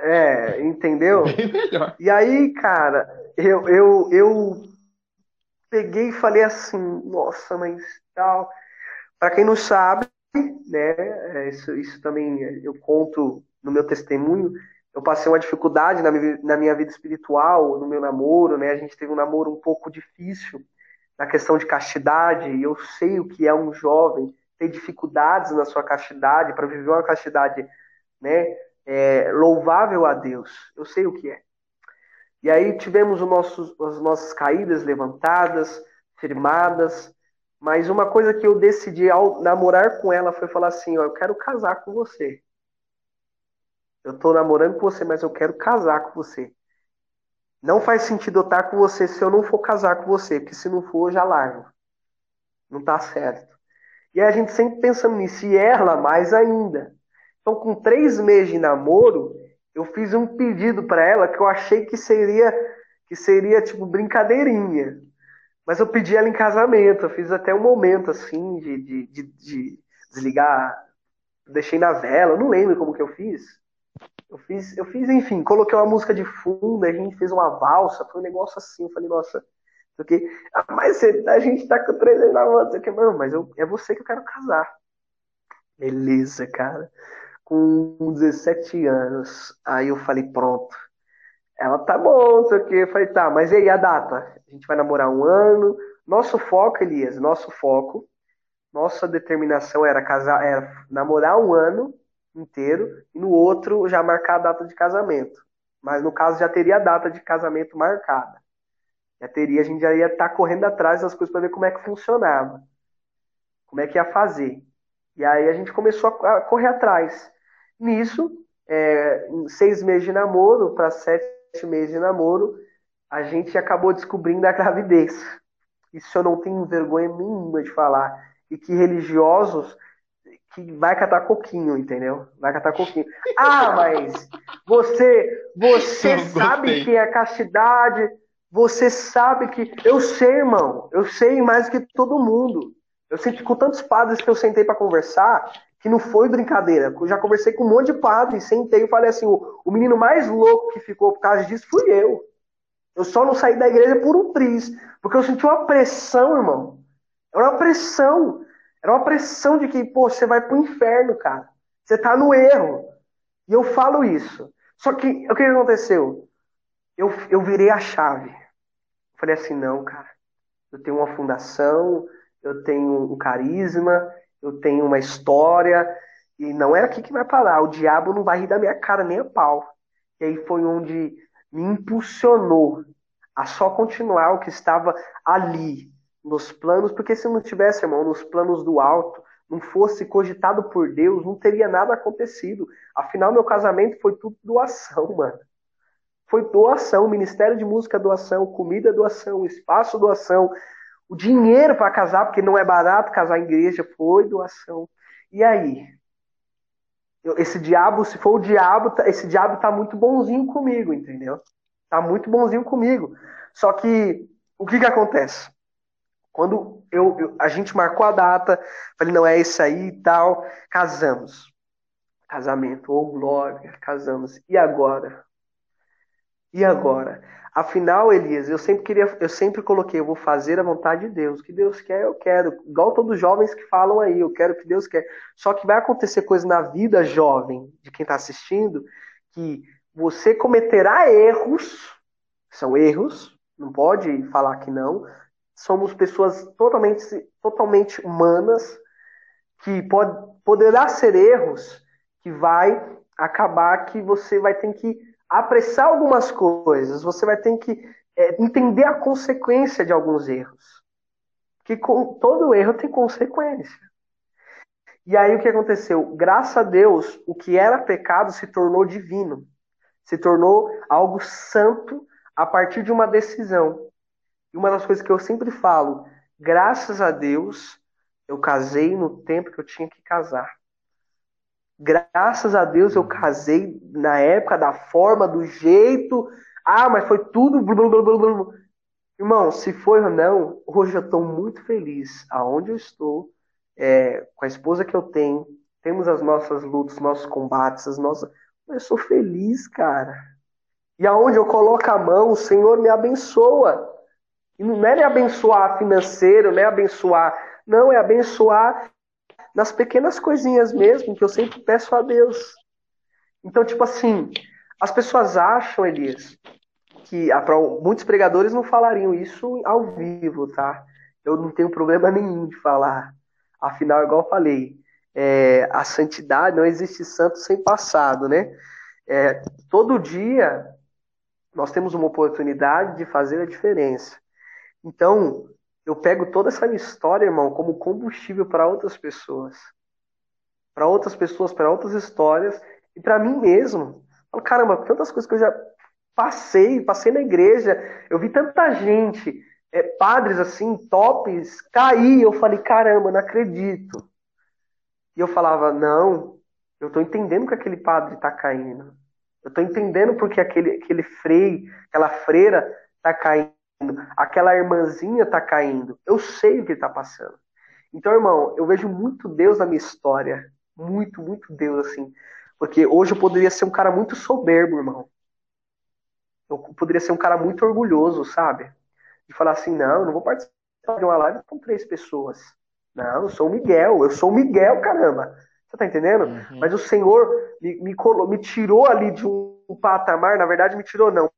Speaker 3: É, entendeu?
Speaker 1: Bem melhor.
Speaker 3: E aí, cara, eu, eu, eu peguei e falei assim, nossa, mas tal. Para quem não sabe, né, isso, isso também eu conto no meu testemunho, eu passei uma dificuldade na minha, na minha vida espiritual, no meu namoro, né? A gente teve um namoro um pouco difícil na questão de castidade, e eu sei o que é um jovem ter dificuldades na sua castidade, para viver uma castidade, né, é, louvável a Deus. Eu sei o que é. E aí tivemos nossos, as nossas caídas levantadas, firmadas, mas uma coisa que eu decidi ao namorar com ela foi falar assim, ó, eu quero casar com você. Eu tô namorando com você, mas eu quero casar com você. Não faz sentido eu estar com você se eu não for casar com você, porque se não for, eu já largo. Não tá certo. E a gente sempre pensando nisso, e ela mais ainda. Então, com três meses de namoro, eu fiz um pedido para ela que eu achei que seria, que seria tipo brincadeirinha. Mas eu pedi ela em casamento, eu fiz até um momento assim de, de, de, de desligar, deixei na vela, não lembro como que eu fiz. Eu fiz, eu fiz, enfim, coloquei uma música de fundo, a gente fez uma valsa, foi um negócio assim, eu falei, nossa, porque, ah, mas a gente tá com três na mão, não, mas eu, é você que eu quero casar. Beleza, cara. Com 17 anos, aí eu falei, pronto. Ela tá bom, sei o que. Eu falei, tá, mas e aí a data? A gente vai namorar um ano. Nosso foco, Elias, nosso foco, nossa determinação era casar, era namorar um ano inteiro e no outro já marcar a data de casamento. Mas no caso já teria a data de casamento marcada. Já teria, a gente já ia estar tá correndo atrás das coisas para ver como é que funcionava. Como é que ia fazer. E aí a gente começou a correr atrás. Nisso, é, em seis meses de namoro para sete meses de namoro, a gente acabou descobrindo a gravidez. Isso eu não tenho vergonha nenhuma de falar. E que religiosos que vai catar coquinho, entendeu? Vai catar coquinho. Ah, mas você, você sabe que é castidade, você sabe que. Eu sei, irmão. Eu sei mais que todo mundo. Eu senti com tantos padres que eu sentei para conversar que não foi brincadeira. Eu já conversei com um monte de padres, sentei e falei assim: o, o menino mais louco que ficou por causa disso fui eu. Eu só não saí da igreja por um triz, porque eu senti uma pressão, irmão. Era uma pressão. Era uma pressão de que, pô, você vai pro inferno, cara. Você tá no erro. E eu falo isso. Só que o que aconteceu? Eu, eu virei a chave. Falei assim, não, cara. Eu tenho uma fundação, eu tenho um carisma, eu tenho uma história, e não é aqui que vai parar. O diabo não vai rir da minha cara nem a pau. E aí foi onde me impulsionou a só continuar o que estava ali, nos planos, porque se não tivesse, irmão, nos planos do alto, não fosse cogitado por Deus, não teria nada acontecido. Afinal, meu casamento foi tudo doação, mano. Foi doação, ministério de música doação, comida doação, espaço doação, o dinheiro para casar, porque não é barato casar em igreja, foi doação. E aí? Esse diabo, se for o diabo, tá, esse diabo tá muito bonzinho comigo, entendeu? Tá muito bonzinho comigo. Só que o que que acontece? Quando eu, eu, a gente marcou a data, falei, não é isso aí e tal, casamos. Casamento, ou oh, glória, casamos. E agora? E agora? Afinal, Elias, eu sempre queria, eu sempre coloquei, eu vou fazer a vontade de Deus. O que Deus quer, eu quero. Igual todos os jovens que falam aí, eu quero o que Deus quer. Só que vai acontecer coisa na vida jovem de quem está assistindo que você cometerá erros, são erros, não pode falar que não, somos pessoas totalmente, totalmente humanas, que pode, poderá ser erros que vai acabar que você vai ter que apressar algumas coisas, você vai ter que é, entender a consequência de alguns erros. Que com, todo erro tem consequência. E aí o que aconteceu? Graças a Deus, o que era pecado se tornou divino. Se tornou algo santo a partir de uma decisão. E uma das coisas que eu sempre falo, graças a Deus, eu casei no tempo que eu tinha que casar. Graças a Deus eu casei na época, da forma, do jeito. Ah, mas foi tudo. Blá, blá, blá. Irmão, se foi ou não, hoje eu estou muito feliz aonde eu estou, é, com a esposa que eu tenho. Temos as nossas lutas, nossos combates, as nossas. Eu sou feliz, cara. E aonde eu coloco a mão, o Senhor me abençoa. E não é me abençoar financeiro, não é abençoar. Não, é abençoar nas pequenas coisinhas mesmo, que eu sempre peço a Deus. Então, tipo assim, as pessoas acham, Elias, que ah, muitos pregadores não falariam isso ao vivo, tá? Eu não tenho problema nenhum de falar. Afinal, igual eu falei, é, a santidade não existe santo sem passado, né? É, todo dia nós temos uma oportunidade de fazer a diferença. Então, eu pego toda essa minha história, irmão, como combustível para outras pessoas. Para outras pessoas, para outras histórias e para mim mesmo. Falo, caramba, tantas coisas que eu já passei, passei na igreja, eu vi tanta gente, é, padres assim, tops, cair. Eu falei, caramba, não acredito. E eu falava, não, eu estou entendendo que aquele padre está caindo. Eu estou entendendo porque aquele, aquele frei, aquela freira está caindo aquela irmãzinha tá caindo. Eu sei o que está passando. Então, irmão, eu vejo muito Deus na minha história. Muito, muito Deus, assim. Porque hoje eu poderia ser um cara muito soberbo, irmão. Eu poderia ser um cara muito orgulhoso, sabe? De falar assim, não, eu não vou participar de uma live com três pessoas. Não, eu sou o Miguel, eu sou o Miguel, caramba. Você tá entendendo? Uhum. Mas o Senhor me, me, me tirou ali de um patamar, na verdade me tirou não,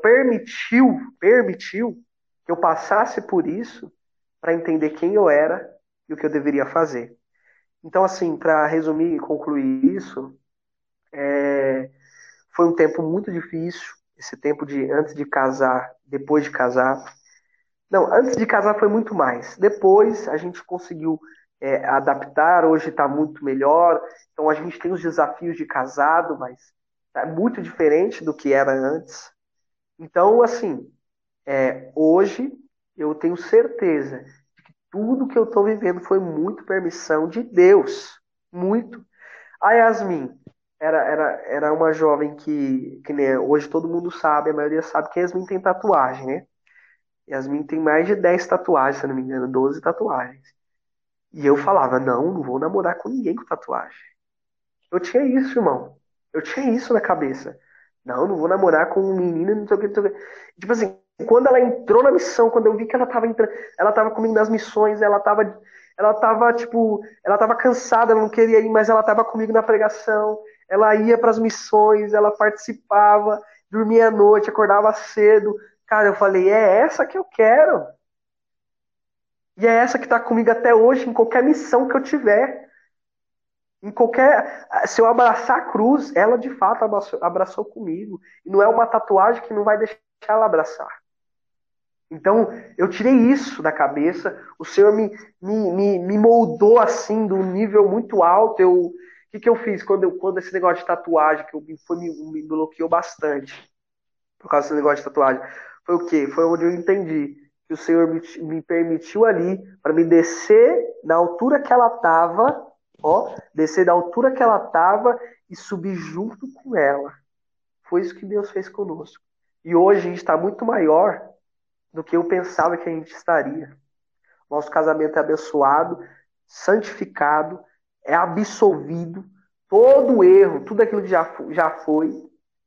Speaker 3: permitiu, permitiu que eu passasse por isso para entender quem eu era e o que eu deveria fazer. Então, assim, para resumir e concluir isso, é, foi um tempo muito difícil, esse tempo de antes de casar, depois de casar. Não, antes de casar foi muito mais. Depois a gente conseguiu é, adaptar, hoje está muito melhor. Então a gente tem os desafios de casado, mas é muito diferente do que era antes. Então, assim, é, hoje eu tenho certeza de que tudo que eu estou vivendo foi muito permissão de Deus. Muito. A Yasmin era, era, era uma jovem que, que né, hoje todo mundo sabe, a maioria sabe que a Yasmin tem tatuagem, né? Yasmin tem mais de 10 tatuagens, se não me engano, 12 tatuagens. E eu falava, não, não vou namorar com ninguém com tatuagem. Eu tinha isso, irmão. Eu tinha isso na cabeça. Não, não vou namorar com um menino, não sei o que, não sei o que. Tipo assim, quando ela entrou na missão, quando eu vi que ela tava entrando, ela tava comigo nas missões, ela tava, ela tava, tipo, ela tava cansada, ela não queria ir, mas ela tava comigo na pregação, ela ia para as missões, ela participava, dormia à noite, acordava cedo. Cara, eu falei, é essa que eu quero. E é essa que está comigo até hoje, em qualquer missão que eu tiver. Em qualquer. Se eu abraçar a cruz, ela de fato abraçou, abraçou comigo. E não é uma tatuagem que não vai deixar ela abraçar. Então, eu tirei isso da cabeça. O Senhor me, me, me, me moldou assim, de um nível muito alto. Eu, o que, que eu fiz quando, eu, quando esse negócio de tatuagem, que eu, foi, me, me bloqueou bastante, por causa desse negócio de tatuagem, foi o quê? Foi onde eu entendi que o Senhor me, me permitiu ali para me descer da altura que ela estava, ó, descer da altura que ela estava e subir junto com ela. Foi isso que Deus fez conosco. E hoje a gente está muito maior do que eu pensava que a gente estaria. Nosso casamento é abençoado, santificado, é absolvido, todo erro, tudo aquilo que já, já foi.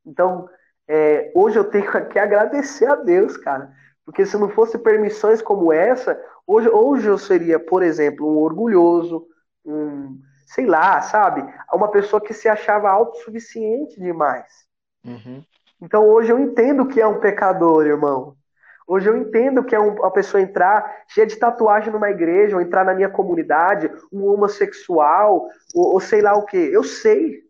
Speaker 3: Então, é, hoje eu tenho que agradecer a Deus, cara, porque se não fosse permissões como essa, hoje, hoje eu seria, por exemplo, um orgulhoso, um, sei lá, sabe? Uma pessoa que se achava autossuficiente demais. Uhum. Então hoje eu entendo que é um pecador, irmão. Hoje eu entendo que é uma pessoa entrar cheia de tatuagem numa igreja, ou entrar na minha comunidade, um homossexual, ou, ou sei lá o que. Eu sei.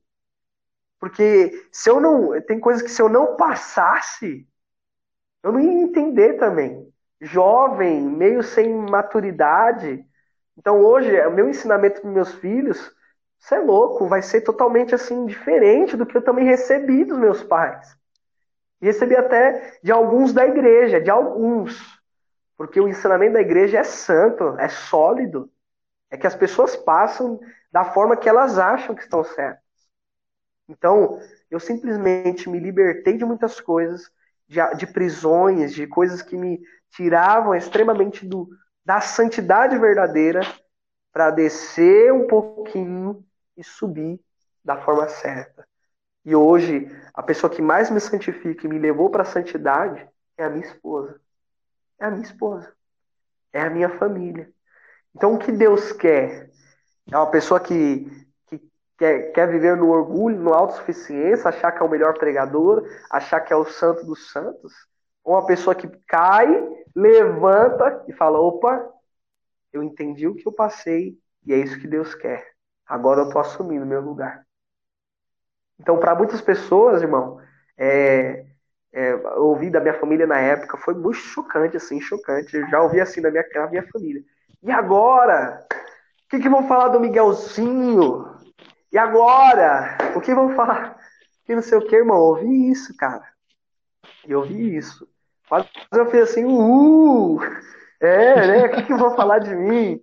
Speaker 3: Porque se eu não. Tem coisas que se eu não passasse, eu não ia entender também. Jovem, meio sem maturidade. Então hoje, o meu ensinamento para meus filhos, você é louco, vai ser totalmente assim diferente do que eu também recebi dos meus pais. E recebi até de alguns da igreja, de alguns. Porque o ensinamento da igreja é santo, é sólido. É que as pessoas passam da forma que elas acham que estão certas. Então, eu simplesmente me libertei de muitas coisas de, de prisões, de coisas que me tiravam extremamente do, da santidade verdadeira para descer um pouquinho e subir da forma certa. E hoje, a pessoa que mais me santifica e me levou para a santidade é a minha esposa. É a minha esposa. É a minha família. Então, o que Deus quer? É uma pessoa que quer, quer viver no orgulho, no autossuficiência, achar que é o melhor pregador, achar que é o santo dos santos. Ou uma pessoa que cai, levanta e fala: opa, eu entendi o que eu passei e é isso que Deus quer. Agora eu estou assumindo o meu lugar. Então, para muitas pessoas, irmão, é, é, ouvir da minha família na época foi muito chocante, assim, chocante. Eu já ouvi assim da minha, da minha família. E agora? O que, que vão falar do Miguelzinho? E agora? O que vão falar? Que não sei o que, irmão. Eu ouvi isso, cara. Eu ouvi isso. Quase eu fiz assim, uhul! É, né? O que, que vão falar de mim?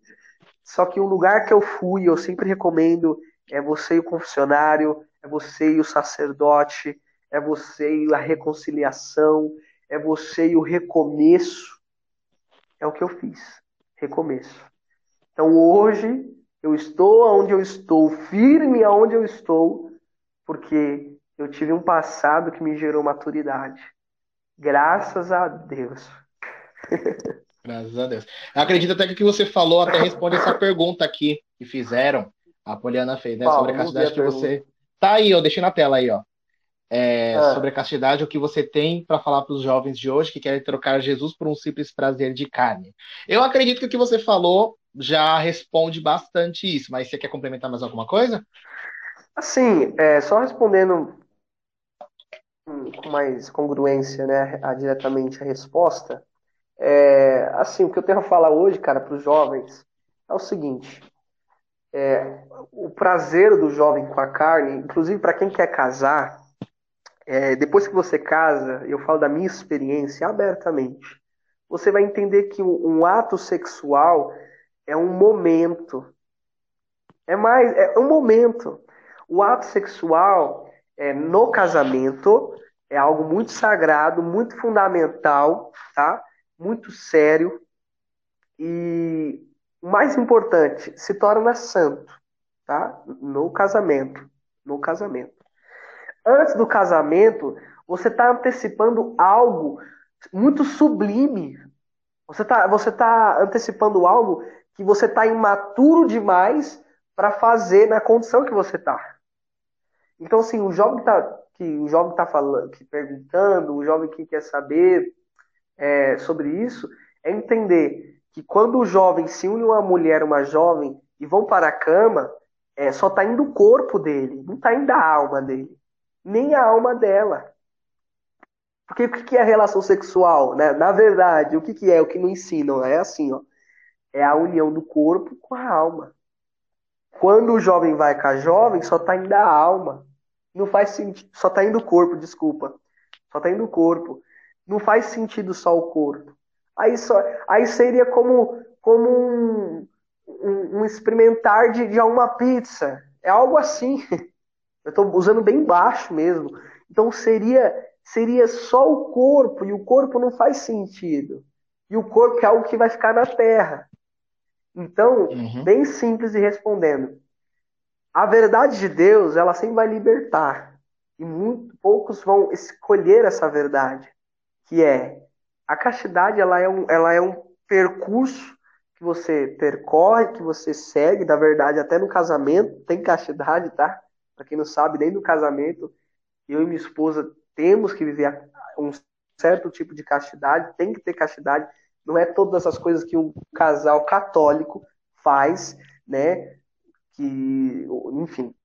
Speaker 3: Só que o lugar que eu fui, eu sempre recomendo, é você e o confessionário, é você e o sacerdote, é você e a reconciliação, é você e o recomeço. É o que eu fiz. Recomeço. Então hoje eu estou onde eu estou, firme aonde eu estou, porque eu tive um passado que me gerou maturidade. Graças a Deus.
Speaker 1: Graças a Deus. Eu acredito até que o que você falou até responde essa pergunta aqui que fizeram. A Poliana fez, né? Sobre a castidade que você. Tá aí, eu deixei na tela aí, ó. É, ah. Sobre a castidade, o que você tem para falar para os jovens de hoje que querem trocar Jesus por um simples prazer de carne. Eu acredito que o que você falou já responde bastante isso, mas você quer complementar mais alguma coisa?
Speaker 3: Assim, é, só respondendo com mais congruência, né, a, diretamente a resposta, é, assim, o que eu tenho a falar hoje, cara, para os jovens é o seguinte: é, o prazer do jovem com a carne, inclusive para quem quer casar, é, depois que você casa, eu falo da minha experiência abertamente. você vai entender que um, um ato sexual é um momento. É mais, é um momento. O ato sexual é, no casamento é algo muito sagrado, muito fundamental, tá? Muito sério e o mais importante, se torna santo, tá? No casamento, no casamento. Antes do casamento, você está antecipando algo muito sublime. Você está você tá antecipando algo que você está imaturo demais para fazer na condição que você está. Então, assim, o jovem tá, que o jovem está falando, que perguntando, o jovem que quer saber é, sobre isso, é entender que quando o jovem se une uma mulher, uma jovem, e vão para a cama, é, só está indo o corpo dele, não está indo a alma dele, nem a alma dela. Porque o que é relação sexual? Né? Na verdade, o que é? O que não ensinam é assim, ó. É a união do corpo com a alma. Quando o jovem vai com a jovem, só está indo a alma. Não faz sentido. Só está indo o corpo, desculpa. Só está indo o corpo. Não faz sentido só o corpo. Aí, só, aí seria como, como um, um, um experimentar de, de uma pizza. É algo assim. Eu estou usando bem baixo mesmo. Então seria seria só o corpo, e o corpo não faz sentido. E o corpo é algo que vai ficar na terra. Então, uhum. bem simples e respondendo. A verdade de Deus, ela sempre vai libertar. E muito poucos vão escolher essa verdade, que é a castidade, ela é um, ela é um percurso que você percorre, que você segue, na verdade, até no casamento tem castidade, tá? Para quem não sabe, nem no casamento, eu e minha esposa temos que viver um certo tipo de castidade, tem que ter castidade, não é todas as coisas que um casal católico faz, né? Que, enfim.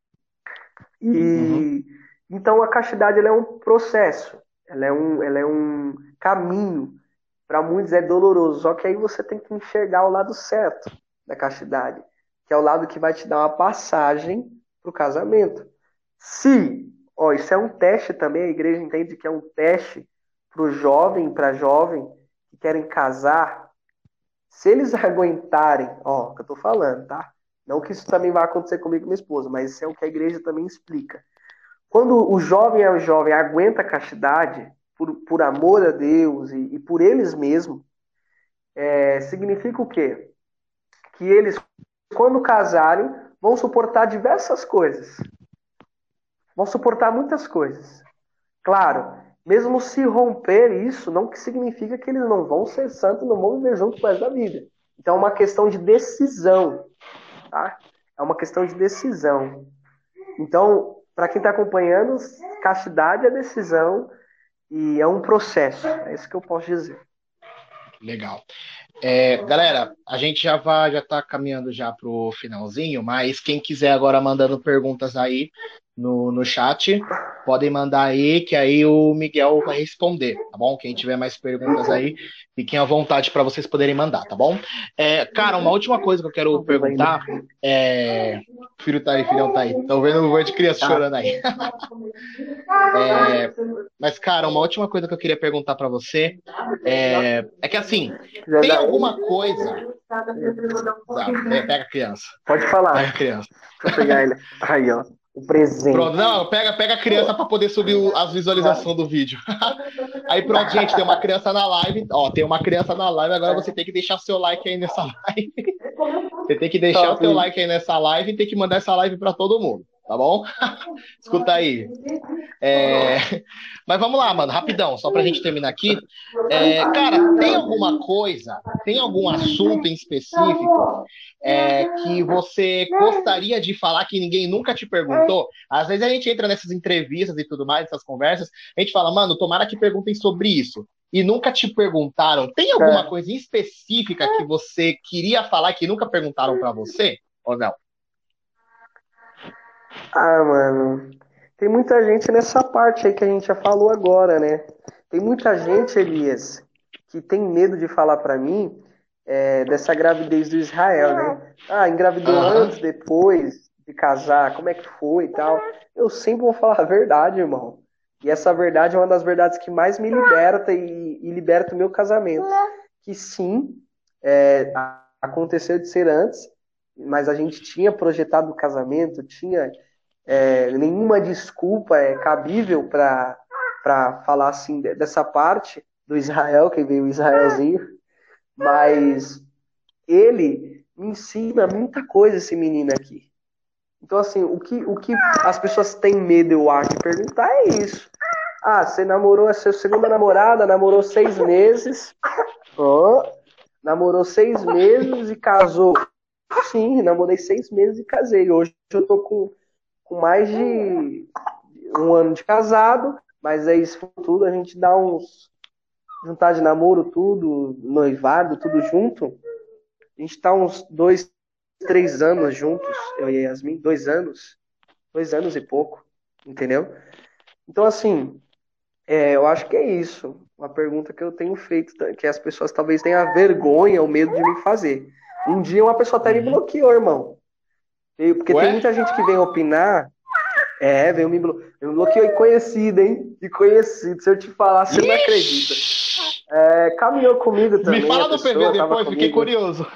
Speaker 3: E uhum. então a castidade é um processo, ela é um, ela é um caminho. Para muitos é doloroso, só que aí você tem que enxergar o lado certo da castidade, que é o lado que vai te dar uma passagem para o casamento. Se Ó, isso é um teste também, a igreja entende que é um teste para o jovem, para jovem que querem casar. Se eles aguentarem, ó, que eu tô falando, tá? Não que isso também vai acontecer comigo e minha esposa, mas isso é o que a igreja também explica. Quando o jovem é o jovem aguenta a castidade, por, por amor a Deus e, e por eles mesmos, é, significa o quê? Que eles, quando casarem, vão suportar diversas coisas vão suportar muitas coisas. Claro, mesmo se romper isso, não que significa que eles não vão ser santos, não vão viver juntos mais da vida. Então é uma questão de decisão, tá? É uma questão de decisão. Então, para quem está acompanhando, castidade é decisão e é um processo. É isso que eu posso dizer.
Speaker 1: Legal. É, galera, a gente já vai, já está caminhando já pro finalzinho, mas quem quiser agora mandando perguntas aí, no, no chat. Podem mandar aí, que aí o Miguel vai responder, tá bom? Quem tiver mais perguntas aí, fiquem à vontade para vocês poderem mandar, tá bom? É, cara, uma última coisa que eu quero perguntar é. Filho tá aí, filhão tá aí. Estão vendo um monte de criança tá. chorando aí. é... Mas, cara, uma última coisa que eu queria perguntar para você é... é que assim, tem alguma coisa. Tá, pega a criança.
Speaker 3: Pode falar.
Speaker 1: Pega a criança.
Speaker 3: Eu pegar ele. Aí, ó. O presente.
Speaker 1: Pronto, não, pega, pega a criança para poder subir o, as visualizações do vídeo. aí pronto, gente, tem uma criança na live. Ó, tem uma criança na live, agora você tem que deixar seu like aí nessa live. você tem que deixar o seu like aí nessa live e tem que mandar essa live para todo mundo tá bom? Escuta aí. É... Mas vamos lá, mano, rapidão, só pra gente terminar aqui. É, cara, tem alguma coisa, tem algum assunto em específico é, que você gostaria de falar que ninguém nunca te perguntou? Às vezes a gente entra nessas entrevistas e tudo mais, essas conversas, a gente fala, mano, tomara que perguntem sobre isso. E nunca te perguntaram. Tem alguma é. coisa específica que você queria falar que nunca perguntaram para você? Ou não?
Speaker 3: Ah, mano. Tem muita gente nessa parte aí que a gente já falou agora, né? Tem muita gente, Elias, que tem medo de falar para mim é, dessa gravidez do Israel, né? Ah, engravidou uhum. antes, depois de casar, como é que foi e tal. Eu sempre vou falar a verdade, irmão. E essa verdade é uma das verdades que mais me liberta e, e liberta o meu casamento. que sim, é, aconteceu de ser antes, mas a gente tinha projetado o casamento, tinha é, nenhuma desculpa é cabível para falar assim dessa parte do Israel, que veio o Israelzinho, mas ele me ensina muita coisa, esse menino aqui. Então, assim, o que, o que as pessoas têm medo, eu acho, de perguntar é isso. Ah, você namorou, a sua segunda namorada, namorou seis meses. Oh, namorou seis meses e casou. Sim, namorei seis meses e casei. Hoje eu tô com, com mais de um ano de casado, mas é isso tudo, a gente dá uns. Juntar de namoro, tudo, noivado, tudo junto. A gente tá uns dois, três anos juntos, eu e a Yasmin, dois anos, dois anos e pouco, entendeu? Então, assim, é, eu acho que é isso. Uma pergunta que eu tenho feito, que as pessoas talvez tenham vergonha ou medo de me fazer. Um dia uma pessoa até me uhum. bloqueou, irmão. Porque Ué? tem muita gente que vem opinar. É, veio me, blo... me bloqueou e conhecido, hein? E conhecido. Se eu te falar, você Ixi! não acredita. É, caminhou comigo também.
Speaker 1: Me fala do PV depois, fiquei curioso.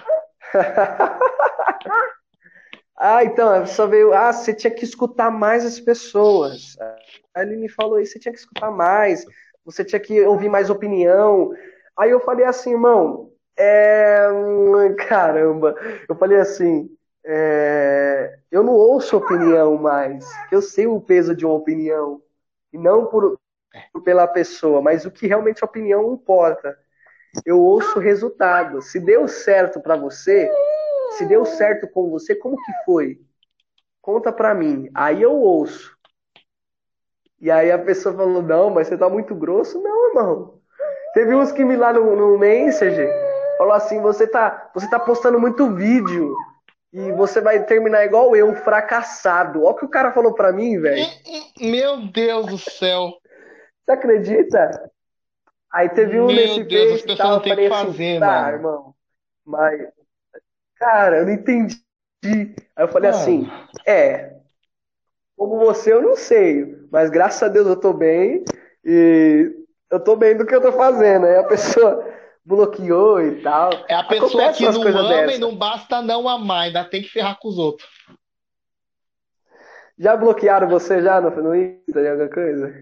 Speaker 3: ah, então, a pessoa veio. Ah, você tinha que escutar mais as pessoas. Aí ele me falou isso, você tinha que escutar mais, você tinha que ouvir mais opinião. Aí eu falei assim, irmão, é. Caramba! Eu falei assim, é... eu não ouço opinião mais. Eu sei o peso de uma opinião. E não por, por pela pessoa, mas o que realmente a opinião importa eu ouço o resultado. Se deu certo para você, se deu certo com você, como que foi? Conta para mim. Aí eu ouço. E aí a pessoa falou: Não, mas você tá muito grosso. Não, irmão. Teve uns que me lá no, no Messenger falou assim: Você tá, você tá postando muito vídeo e você vai terminar igual eu, fracassado. Olha o que o cara falou pra mim, velho.
Speaker 1: Meu Deus do céu.
Speaker 3: Você acredita? Aí teve um
Speaker 1: Meu
Speaker 3: nesse
Speaker 1: Deus, as pessoas não tem o que assim, fazer,
Speaker 3: tá,
Speaker 1: mano.
Speaker 3: irmão. Mas, cara, eu não entendi. Aí eu falei mano. assim, é, como você eu não sei, mas graças a Deus eu tô bem e eu tô bem do que eu tô fazendo. Aí a pessoa bloqueou e tal.
Speaker 1: É a pessoa Acontece que não ama dessa. e não basta não amar, ainda tem que ferrar com os outros.
Speaker 3: Já bloquearam você já no, no Insta de alguma coisa?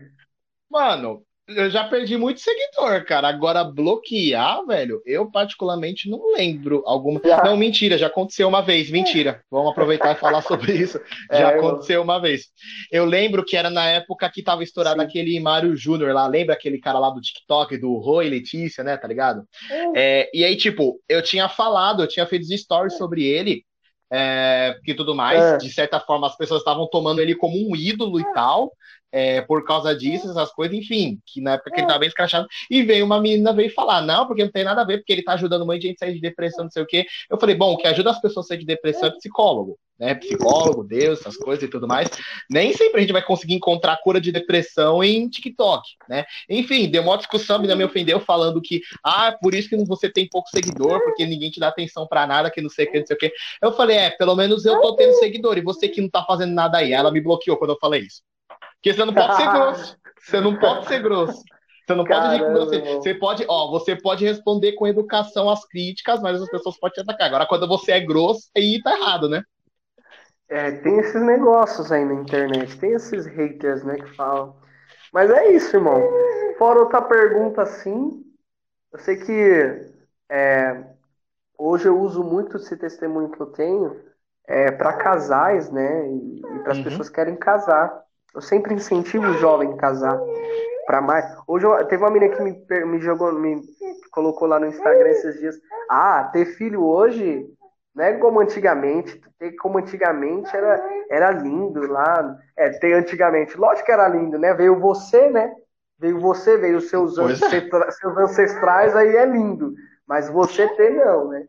Speaker 1: Mano, eu já perdi muito seguidor, cara. Agora, bloquear, velho, eu particularmente não lembro alguma. Já. Não, mentira, já aconteceu uma vez. Mentira. Vamos aproveitar e falar sobre isso. É, já aconteceu uma vez. Eu lembro que era na época que tava estourado Sim. aquele Mário Júnior lá. Lembra aquele cara lá do TikTok, do Roy Letícia, né? Tá ligado? É. É, e aí, tipo, eu tinha falado, eu tinha feito stories sobre ele. É, e tudo mais, é. de certa forma as pessoas estavam tomando ele como um ídolo e tal, é, por causa disso, essas coisas, enfim, que na época que ele tava bem escrachado, e veio uma menina veio falar, não, porque não tem nada a ver, porque ele tá ajudando um monte de gente a sair de depressão, não sei o quê. Eu falei, bom, o que ajuda as pessoas a sair de depressão é psicólogo, né? Psicólogo, Deus, essas coisas e tudo mais. Nem sempre a gente vai conseguir encontrar cura de depressão em TikTok, né? Enfim, deu uma discussão, a menina me ofendeu falando que, ah, por isso que você tem pouco seguidor, porque ninguém te dá atenção para nada, que não sei o que, não sei o que. Eu falei, é, pelo menos eu tô tendo seguidor, e você que não tá fazendo nada aí. Ela me bloqueou quando eu falei isso. Porque você não pode ser grosso. Você não pode ser grosso. Você não pode você, você pode, ó, você pode responder com educação às críticas, mas as pessoas podem te atacar. Agora, quando você é grosso, aí tá errado, né?
Speaker 3: É, tem esses negócios aí na internet, tem esses haters, né, que falam. Mas é isso, irmão. Fora outra pergunta assim, eu sei que é, hoje eu uso muito esse testemunho que eu tenho é, para casais, né, e, e para as uhum. pessoas que querem casar. Eu sempre incentivo o jovem a casar para mais. Hoje eu, teve uma menina que me, me jogou, me colocou lá no Instagram esses dias. Ah, ter filho hoje não é como antigamente. Ter como antigamente era, era lindo lá. É, ter antigamente, lógico que era lindo, né? Veio você, né? Veio você, veio seus, é. ancestra, seus ancestrais, aí é lindo. Mas você ter não, né?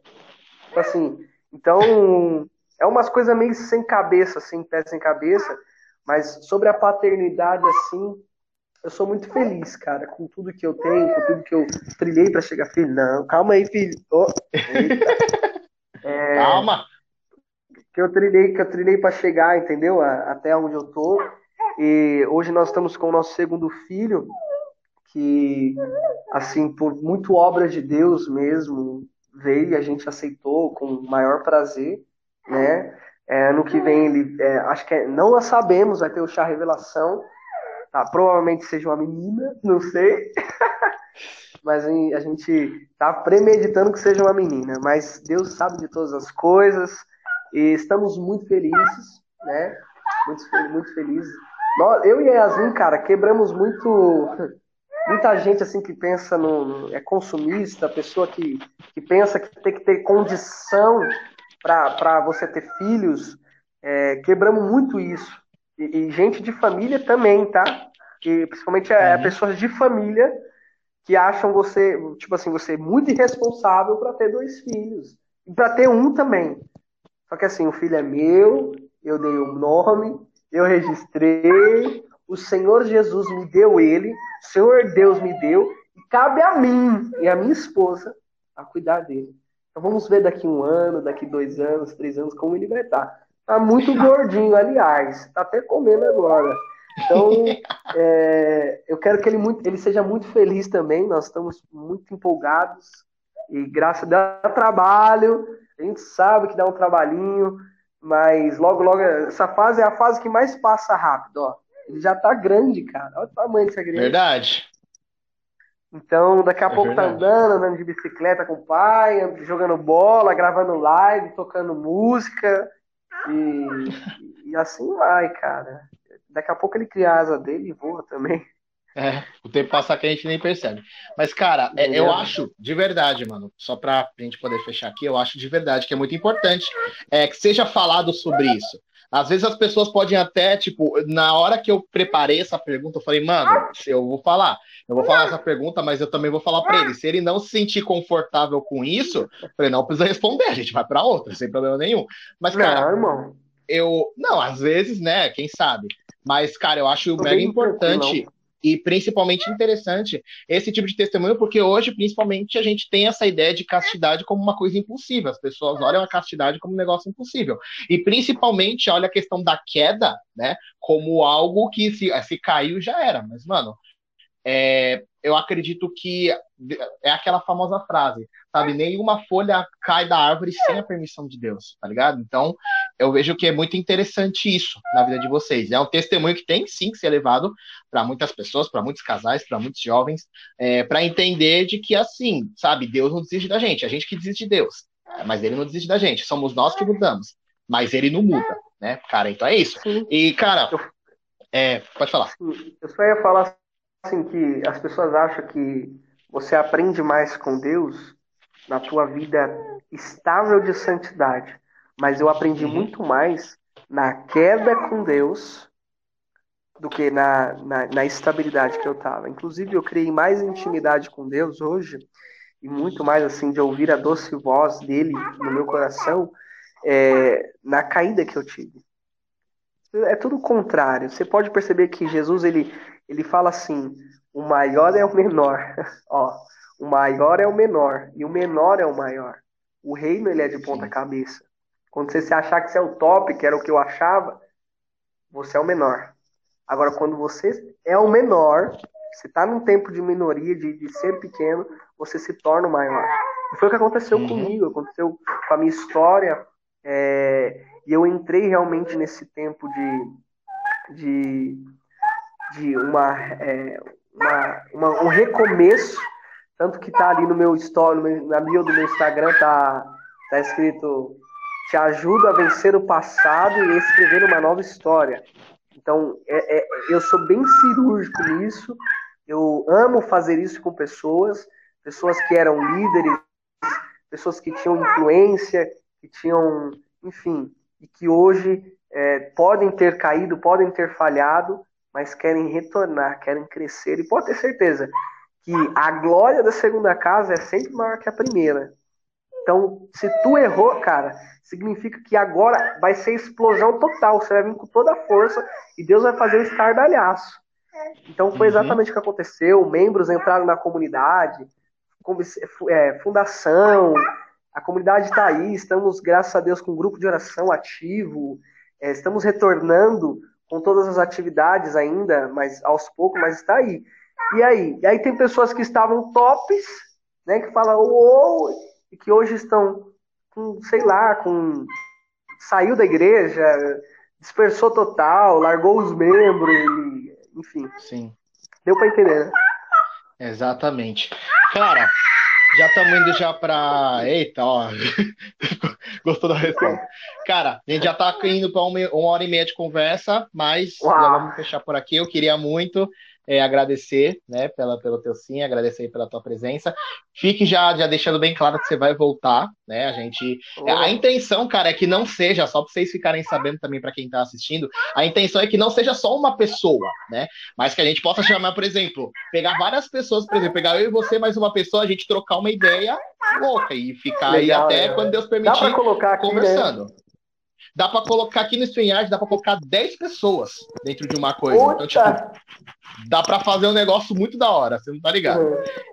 Speaker 3: Tipo assim, então é umas coisas meio sem cabeça, sem pé sem cabeça. Mas sobre a paternidade, assim, eu sou muito feliz, cara, com tudo que eu tenho, com tudo que eu trilhei para chegar. Filho, não, calma aí, filho. Oh,
Speaker 1: é, calma!
Speaker 3: Que eu trilhei, que eu trilhei para chegar, entendeu? Até onde eu tô. E hoje nós estamos com o nosso segundo filho, que assim, por muito obra de Deus mesmo, veio e a gente aceitou com o maior prazer, né? É, ano que vem ele, é, acho que é, não sabemos, vai ter o chá revelação, tá? Provavelmente seja uma menina, não sei. mas a gente tá premeditando que seja uma menina, mas Deus sabe de todas as coisas e estamos muito felizes, né? Muito, muito felizes. Nós, eu e a Yasmin, cara, quebramos muito muita gente assim que pensa no, é consumista, pessoa que, que pensa que tem que ter condição para você ter filhos, é, quebramos muito isso. E, e, gente de família também, tá? E principalmente é, uhum. pessoas de família que acham você, tipo assim, você muito irresponsável para ter dois filhos. E para ter um também. Só que assim, o filho é meu, eu dei o nome, eu registrei, o Senhor Jesus me deu ele, o Senhor Deus me deu, e cabe a mim e a minha esposa a cuidar dele. Então vamos ver daqui um ano, daqui dois anos, três anos, como ele vai estar. Tá muito gordinho, aliás. Tá até comendo agora. Então, é, eu quero que ele, muito, ele seja muito feliz também. Nós estamos muito empolgados. E graças a Deus dá trabalho. A gente sabe que dá um trabalhinho. Mas logo, logo, essa fase é a fase que mais passa rápido, ó. Ele já tá grande, cara. Olha o tamanho dessa criança.
Speaker 1: Verdade.
Speaker 3: Então, daqui a é pouco tá verdade. tá andando, andando de bicicleta com o pai, jogando bola, gravando live, tocando música. E, e assim vai, cara. Daqui a pouco ele cria a asa dele e voa também.
Speaker 1: É, o tempo passa que a gente nem percebe. Mas, cara, é, eu acho de verdade, mano, só pra gente poder fechar aqui, eu acho de verdade que é muito importante é, que seja falado sobre isso. Às vezes as pessoas podem até, tipo, na hora que eu preparei essa pergunta, eu falei, mano, eu vou falar, eu vou falar essa pergunta, mas eu também vou falar para ele. Se ele não se sentir confortável com isso, eu falei, não precisa responder, a gente vai para outra, sem problema nenhum. Mas, cara, não, irmão. eu. Não, às vezes, né, quem sabe. Mas, cara, eu acho Tô mega importante e principalmente interessante esse tipo de testemunho, porque hoje, principalmente, a gente tem essa ideia de castidade como uma coisa impossível. As pessoas olham a castidade como um negócio impossível. E principalmente olha a questão da queda, né? Como algo que se, se caiu já era. Mas, mano, é, eu acredito que é aquela famosa frase, sabe? Nenhuma folha cai da árvore sem a permissão de Deus, tá ligado? Então, eu vejo que é muito interessante isso na vida de vocês. É um testemunho que tem sim que ser levado para muitas pessoas, para muitos casais, para muitos jovens, é, para entender de que assim, sabe? Deus não desiste da gente, a gente que desiste de Deus, mas Ele não desiste da gente. Somos nós que mudamos, mas Ele não muda, né? Cara, então é isso. E cara, é, pode falar.
Speaker 3: Eu só ia falar assim que as pessoas acham que você aprende mais com Deus na tua vida estável de santidade, mas eu aprendi uhum. muito mais na queda com Deus do que na, na, na estabilidade que eu estava. Inclusive, eu criei mais intimidade com Deus hoje e muito mais assim de ouvir a doce voz dele no meu coração é, na caída que eu tive. É tudo o contrário. Você pode perceber que Jesus ele ele fala assim: o maior é o menor. Ó, o maior é o menor e o menor é o maior. O reino ele é de ponta cabeça. Quando você se achar que você é o top, que era o que eu achava, você é o menor. Agora, quando você é o menor, você está num tempo de minoria, de, de ser pequeno, você se torna o maior. E foi o que aconteceu uhum. comigo, aconteceu com a minha história. É, e eu entrei realmente nesse tempo de, de de uma, é, uma, uma, um recomeço, tanto que tá ali no meu story, na bio do meu Instagram, tá, tá escrito te ajuda a vencer o passado e escrever uma nova história. Então, é, é, eu sou bem cirúrgico nisso, eu amo fazer isso com pessoas, pessoas que eram líderes, pessoas que tinham influência, que tinham, enfim, e que hoje é, podem ter caído, podem ter falhado, mas querem retornar, querem crescer. E pode ter certeza que a glória da segunda casa é sempre maior que a primeira. Então, se tu errou, cara, significa que agora vai ser explosão total. Você vai vir com toda a força e Deus vai fazer o estardalhaço. Então, foi uhum. exatamente uhum. o que aconteceu. Membros entraram na comunidade, é, fundação, a comunidade está aí. Estamos, graças a Deus, com um grupo de oração ativo. É, estamos retornando com todas as atividades ainda, mas aos poucos, mas está aí. E aí? E aí tem pessoas que estavam tops, né? Que falam, oh, e que hoje estão com, sei lá, com. Saiu da igreja, dispersou total, largou os membros, e, enfim.
Speaker 1: Sim.
Speaker 3: Deu para entender, né?
Speaker 1: Exatamente. Cara, já estamos indo já para. Eita, ó. Gostou da resposta? Cara, a gente já está indo para uma, hora e meia de conversa, mas Uau. já vamos fechar por aqui. Eu queria muito é, agradecer, né, pela, pelo teu sim, agradecer pela tua presença. Fique já, já deixando bem claro que você vai voltar, né? A gente. Oh. A intenção, cara, é que não seja, só para vocês ficarem sabendo também para quem está assistindo, a intenção é que não seja só uma pessoa, né? Mas que a gente possa chamar, por exemplo, pegar várias pessoas, por exemplo, pegar eu e você mais uma pessoa, a gente trocar uma ideia louca e ficar Legal, aí até quando Deus permitir
Speaker 3: Dá colocar aqui,
Speaker 1: né? conversando. Dá para colocar aqui no StreamYard, dá para colocar 10 pessoas dentro de uma coisa. Então, tipo, dá para fazer um negócio muito da hora, você não tá ligado?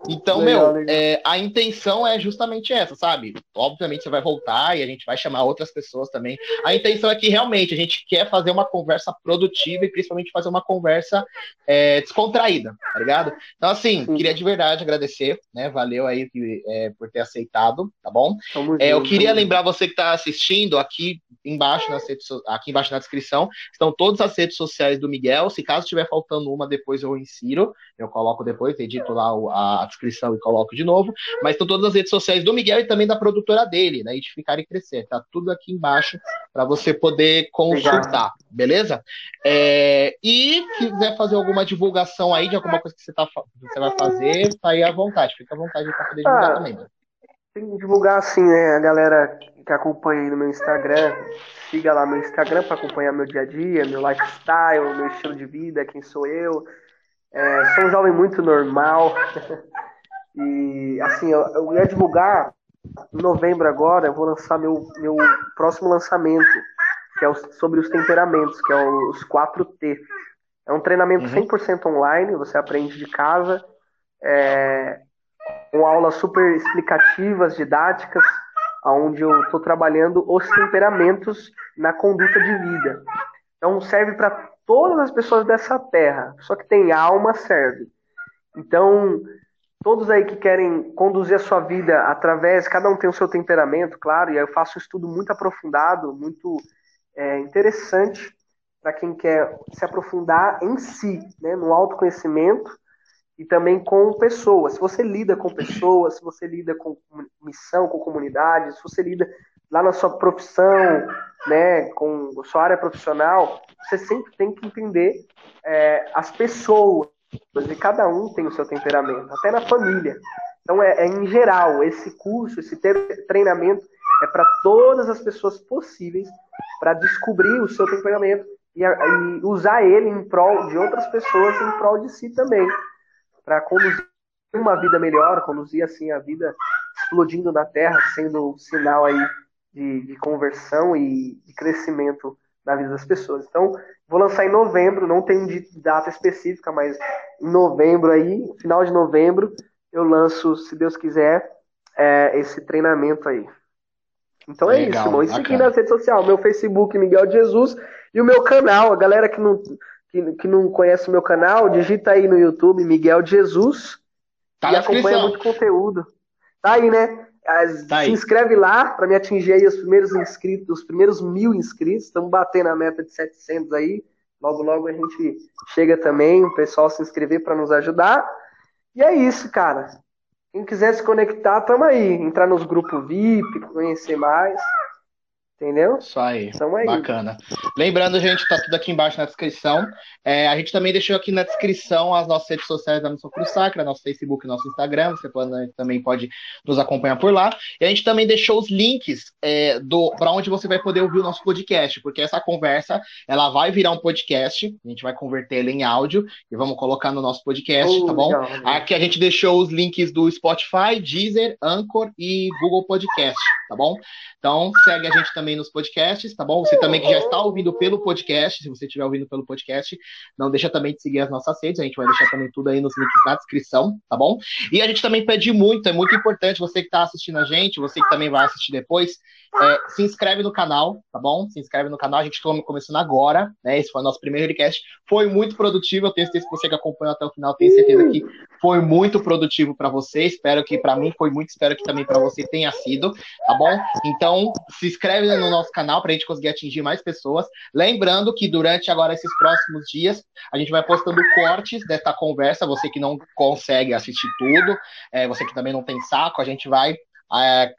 Speaker 1: Então, legal, meu, legal. É, a intenção é justamente essa, sabe? Obviamente você vai voltar e a gente vai chamar outras pessoas também. A intenção é que realmente a gente quer fazer uma conversa produtiva e principalmente fazer uma conversa é, descontraída, tá ligado? Então, assim, Sim. queria de verdade agradecer, né? Valeu aí é, por ter aceitado, tá bom? É, eu queria lembrar você que tá assistindo aqui embaixo, nas redes, aqui embaixo na descrição, estão todas as redes sociais do Miguel. Se caso estiver faltando uma, depois eu insiro. Eu coloco depois, edito lá a descrição e coloco de novo. Mas estão todas as redes sociais do Miguel e também da produtora dele, né? Edificar e Crescer. Tá tudo aqui embaixo para você poder consultar, beleza? É, e quiser fazer alguma divulgação aí de alguma coisa que você, tá, você vai fazer, tá aí à vontade. Fica à vontade para poder divulgar ah, também.
Speaker 3: Tem que divulgar assim, né? A galera que acompanha aí no meu Instagram, siga lá meu Instagram para acompanhar meu dia a dia, meu lifestyle, meu estilo de vida, quem sou eu. É, sou um jovem muito normal. e assim, eu, eu ia divulgar em novembro agora, eu vou lançar meu, meu próximo lançamento, que é o, sobre os temperamentos, que é os 4T. É um treinamento uhum. 100% online, você aprende de casa, é, com aulas super explicativas, didáticas, onde eu estou trabalhando os temperamentos na conduta de vida. Então serve para todas as pessoas dessa terra. Só que tem alma serve. Então todos aí que querem conduzir a sua vida através, cada um tem o seu temperamento, claro. E aí eu faço um estudo muito aprofundado, muito é, interessante para quem quer se aprofundar em si, né, no autoconhecimento e também com pessoas. Se você lida com pessoas, se você lida com missão, com comunidade, se você lida lá na sua profissão, né, com sua área profissional, você sempre tem que entender é, as pessoas, e cada um tem o seu temperamento, até na família. Então, é, é em geral, esse curso, esse treinamento é para todas as pessoas possíveis para descobrir o seu temperamento e, e usar ele em prol de outras pessoas, em prol de si também para conduzir uma vida melhor, conduzir assim a vida explodindo na Terra, sendo um sinal aí de, de conversão e de crescimento na vida das pessoas. Então, vou lançar em novembro, não tem data específica, mas em novembro aí, final de novembro, eu lanço, se Deus quiser, é, esse treinamento aí. Então é Legal, isso, irmão. E seguir nas redes sociais, meu Facebook, Miguel Jesus, e o meu canal, a galera que não que, que não conhece o meu canal, digita aí no YouTube Miguel Jesus tá e acompanha muito conteúdo. Tá aí, né? As, tá se inscreve lá para me atingir aí os primeiros inscritos, os primeiros mil inscritos. Estamos batendo a meta de 700 aí. Logo, logo a gente chega também, o pessoal se inscrever para nos ajudar. E é isso, cara. Quem quiser se conectar, tamo aí. Entrar nos grupos VIP, conhecer mais. Entendeu?
Speaker 1: Isso aí. Então é Bacana. Lembrando, gente, tá tudo aqui embaixo na descrição. É, a gente também deixou aqui na descrição as nossas redes sociais da Missão Cruz Sacra, nosso Facebook, nosso Instagram. Você pode, também pode nos acompanhar por lá. E a gente também deixou os links é, para onde você vai poder ouvir o nosso podcast, porque essa conversa ela vai virar um podcast. A gente vai converter ele em áudio e vamos colocar no nosso podcast, uh, tá bom? Legal, legal. Aqui a gente deixou os links do Spotify, Deezer, Anchor e Google Podcast. Tá bom? Então, segue a gente também nos podcasts, tá bom? Você também que já está ouvindo pelo podcast, se você estiver ouvindo pelo podcast, não deixa também de seguir as nossas redes, a gente vai deixar também tudo aí nos links na descrição, tá bom? E a gente também pede muito, é muito importante, você que está assistindo a gente, você que também vai assistir depois, é, se inscreve no canal, tá bom? Se inscreve no canal, a gente está começando agora, né? Esse foi o nosso primeiro podcast. Foi muito produtivo, eu tenho certeza que você que acompanhou até o final, tenho certeza que foi muito produtivo para você. Espero que para mim foi muito, espero que também para você tenha sido, tá bom? Então, se inscreve no nosso canal para a gente conseguir atingir mais pessoas. Lembrando que durante agora esses próximos dias, a gente vai postando cortes dessa conversa. Você que não consegue assistir tudo, é, você que também não tem saco, a gente vai é,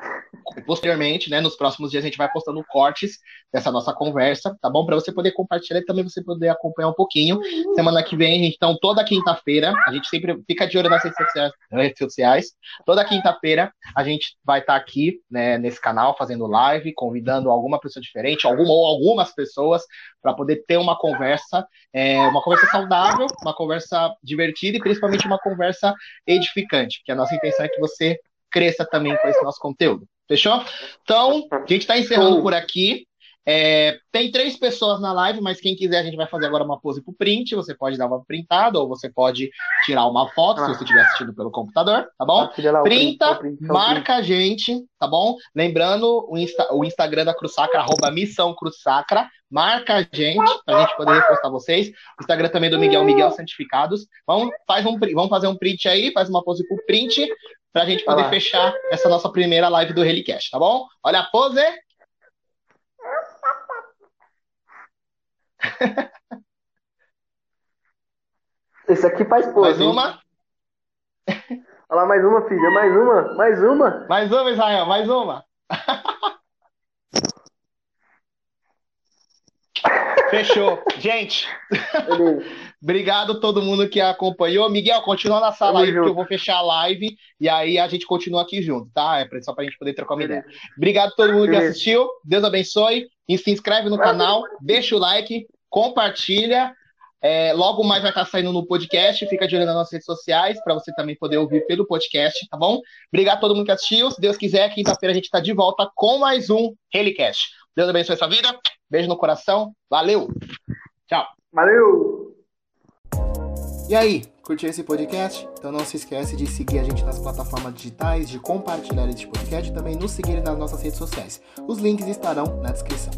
Speaker 1: posteriormente, né, nos próximos dias a gente vai postando cortes dessa nossa conversa, tá bom? Para você poder compartilhar e também você poder acompanhar um pouquinho. Semana que vem, então toda quinta-feira, a gente sempre fica de olho nas redes sociais. Redes sociais. Toda quinta-feira a gente vai estar tá aqui, né, nesse canal fazendo live, convidando alguma pessoa diferente, alguma ou algumas pessoas para poder ter uma conversa, é, uma conversa saudável, uma conversa divertida e principalmente uma conversa edificante, que a nossa intenção é que você cresça também com esse nosso conteúdo. Fechou? Então, a gente está encerrando por aqui. É, tem três pessoas na live, mas quem quiser, a gente vai fazer agora uma pose pro print. Você pode dar uma printada ou você pode tirar uma foto ah. se você estiver assistindo pelo computador, tá bom? Ah, Printa, marca a gente, tá bom? Lembrando o, Insta, o Instagram da Cruzsacra, arroba Missão Cruzsacra. Marca a gente pra gente poder repostar vocês. O Instagram também do Miguel, Miguel Santificados. Vamos, faz um, vamos fazer um print aí, faz uma pose pro print para a gente poder fechar essa nossa primeira live do Relicast, tá bom? Olha a pose.
Speaker 3: Esse aqui faz pose.
Speaker 1: Mais uma.
Speaker 3: Olha lá, mais uma, filha. Mais uma. Mais uma.
Speaker 1: Mais uma, Israel. Mais uma. Fechou. Gente, obrigado a todo mundo que acompanhou. Miguel, continua na sala aí, porque eu vou fechar a live e aí a gente continua aqui junto, tá? É só pra gente poder trocar uma ideia. Obrigado a todo mundo que assistiu. Deus abençoe. E se inscreve no canal, deixa o like, compartilha. É, logo mais vai estar saindo no podcast. Fica de olho nas nossas redes sociais para você também poder ouvir pelo podcast, tá bom? Obrigado a todo mundo que assistiu. Se Deus quiser, quinta-feira a gente está de volta com mais um Helicast. Deus abençoe sua vida. Beijo no coração. Valeu. Tchau.
Speaker 3: Valeu.
Speaker 1: E aí, curtiu esse podcast? Então não se esquece de seguir a gente nas plataformas digitais, de compartilhar esse podcast e também nos seguir nas nossas redes sociais. Os links estarão na descrição.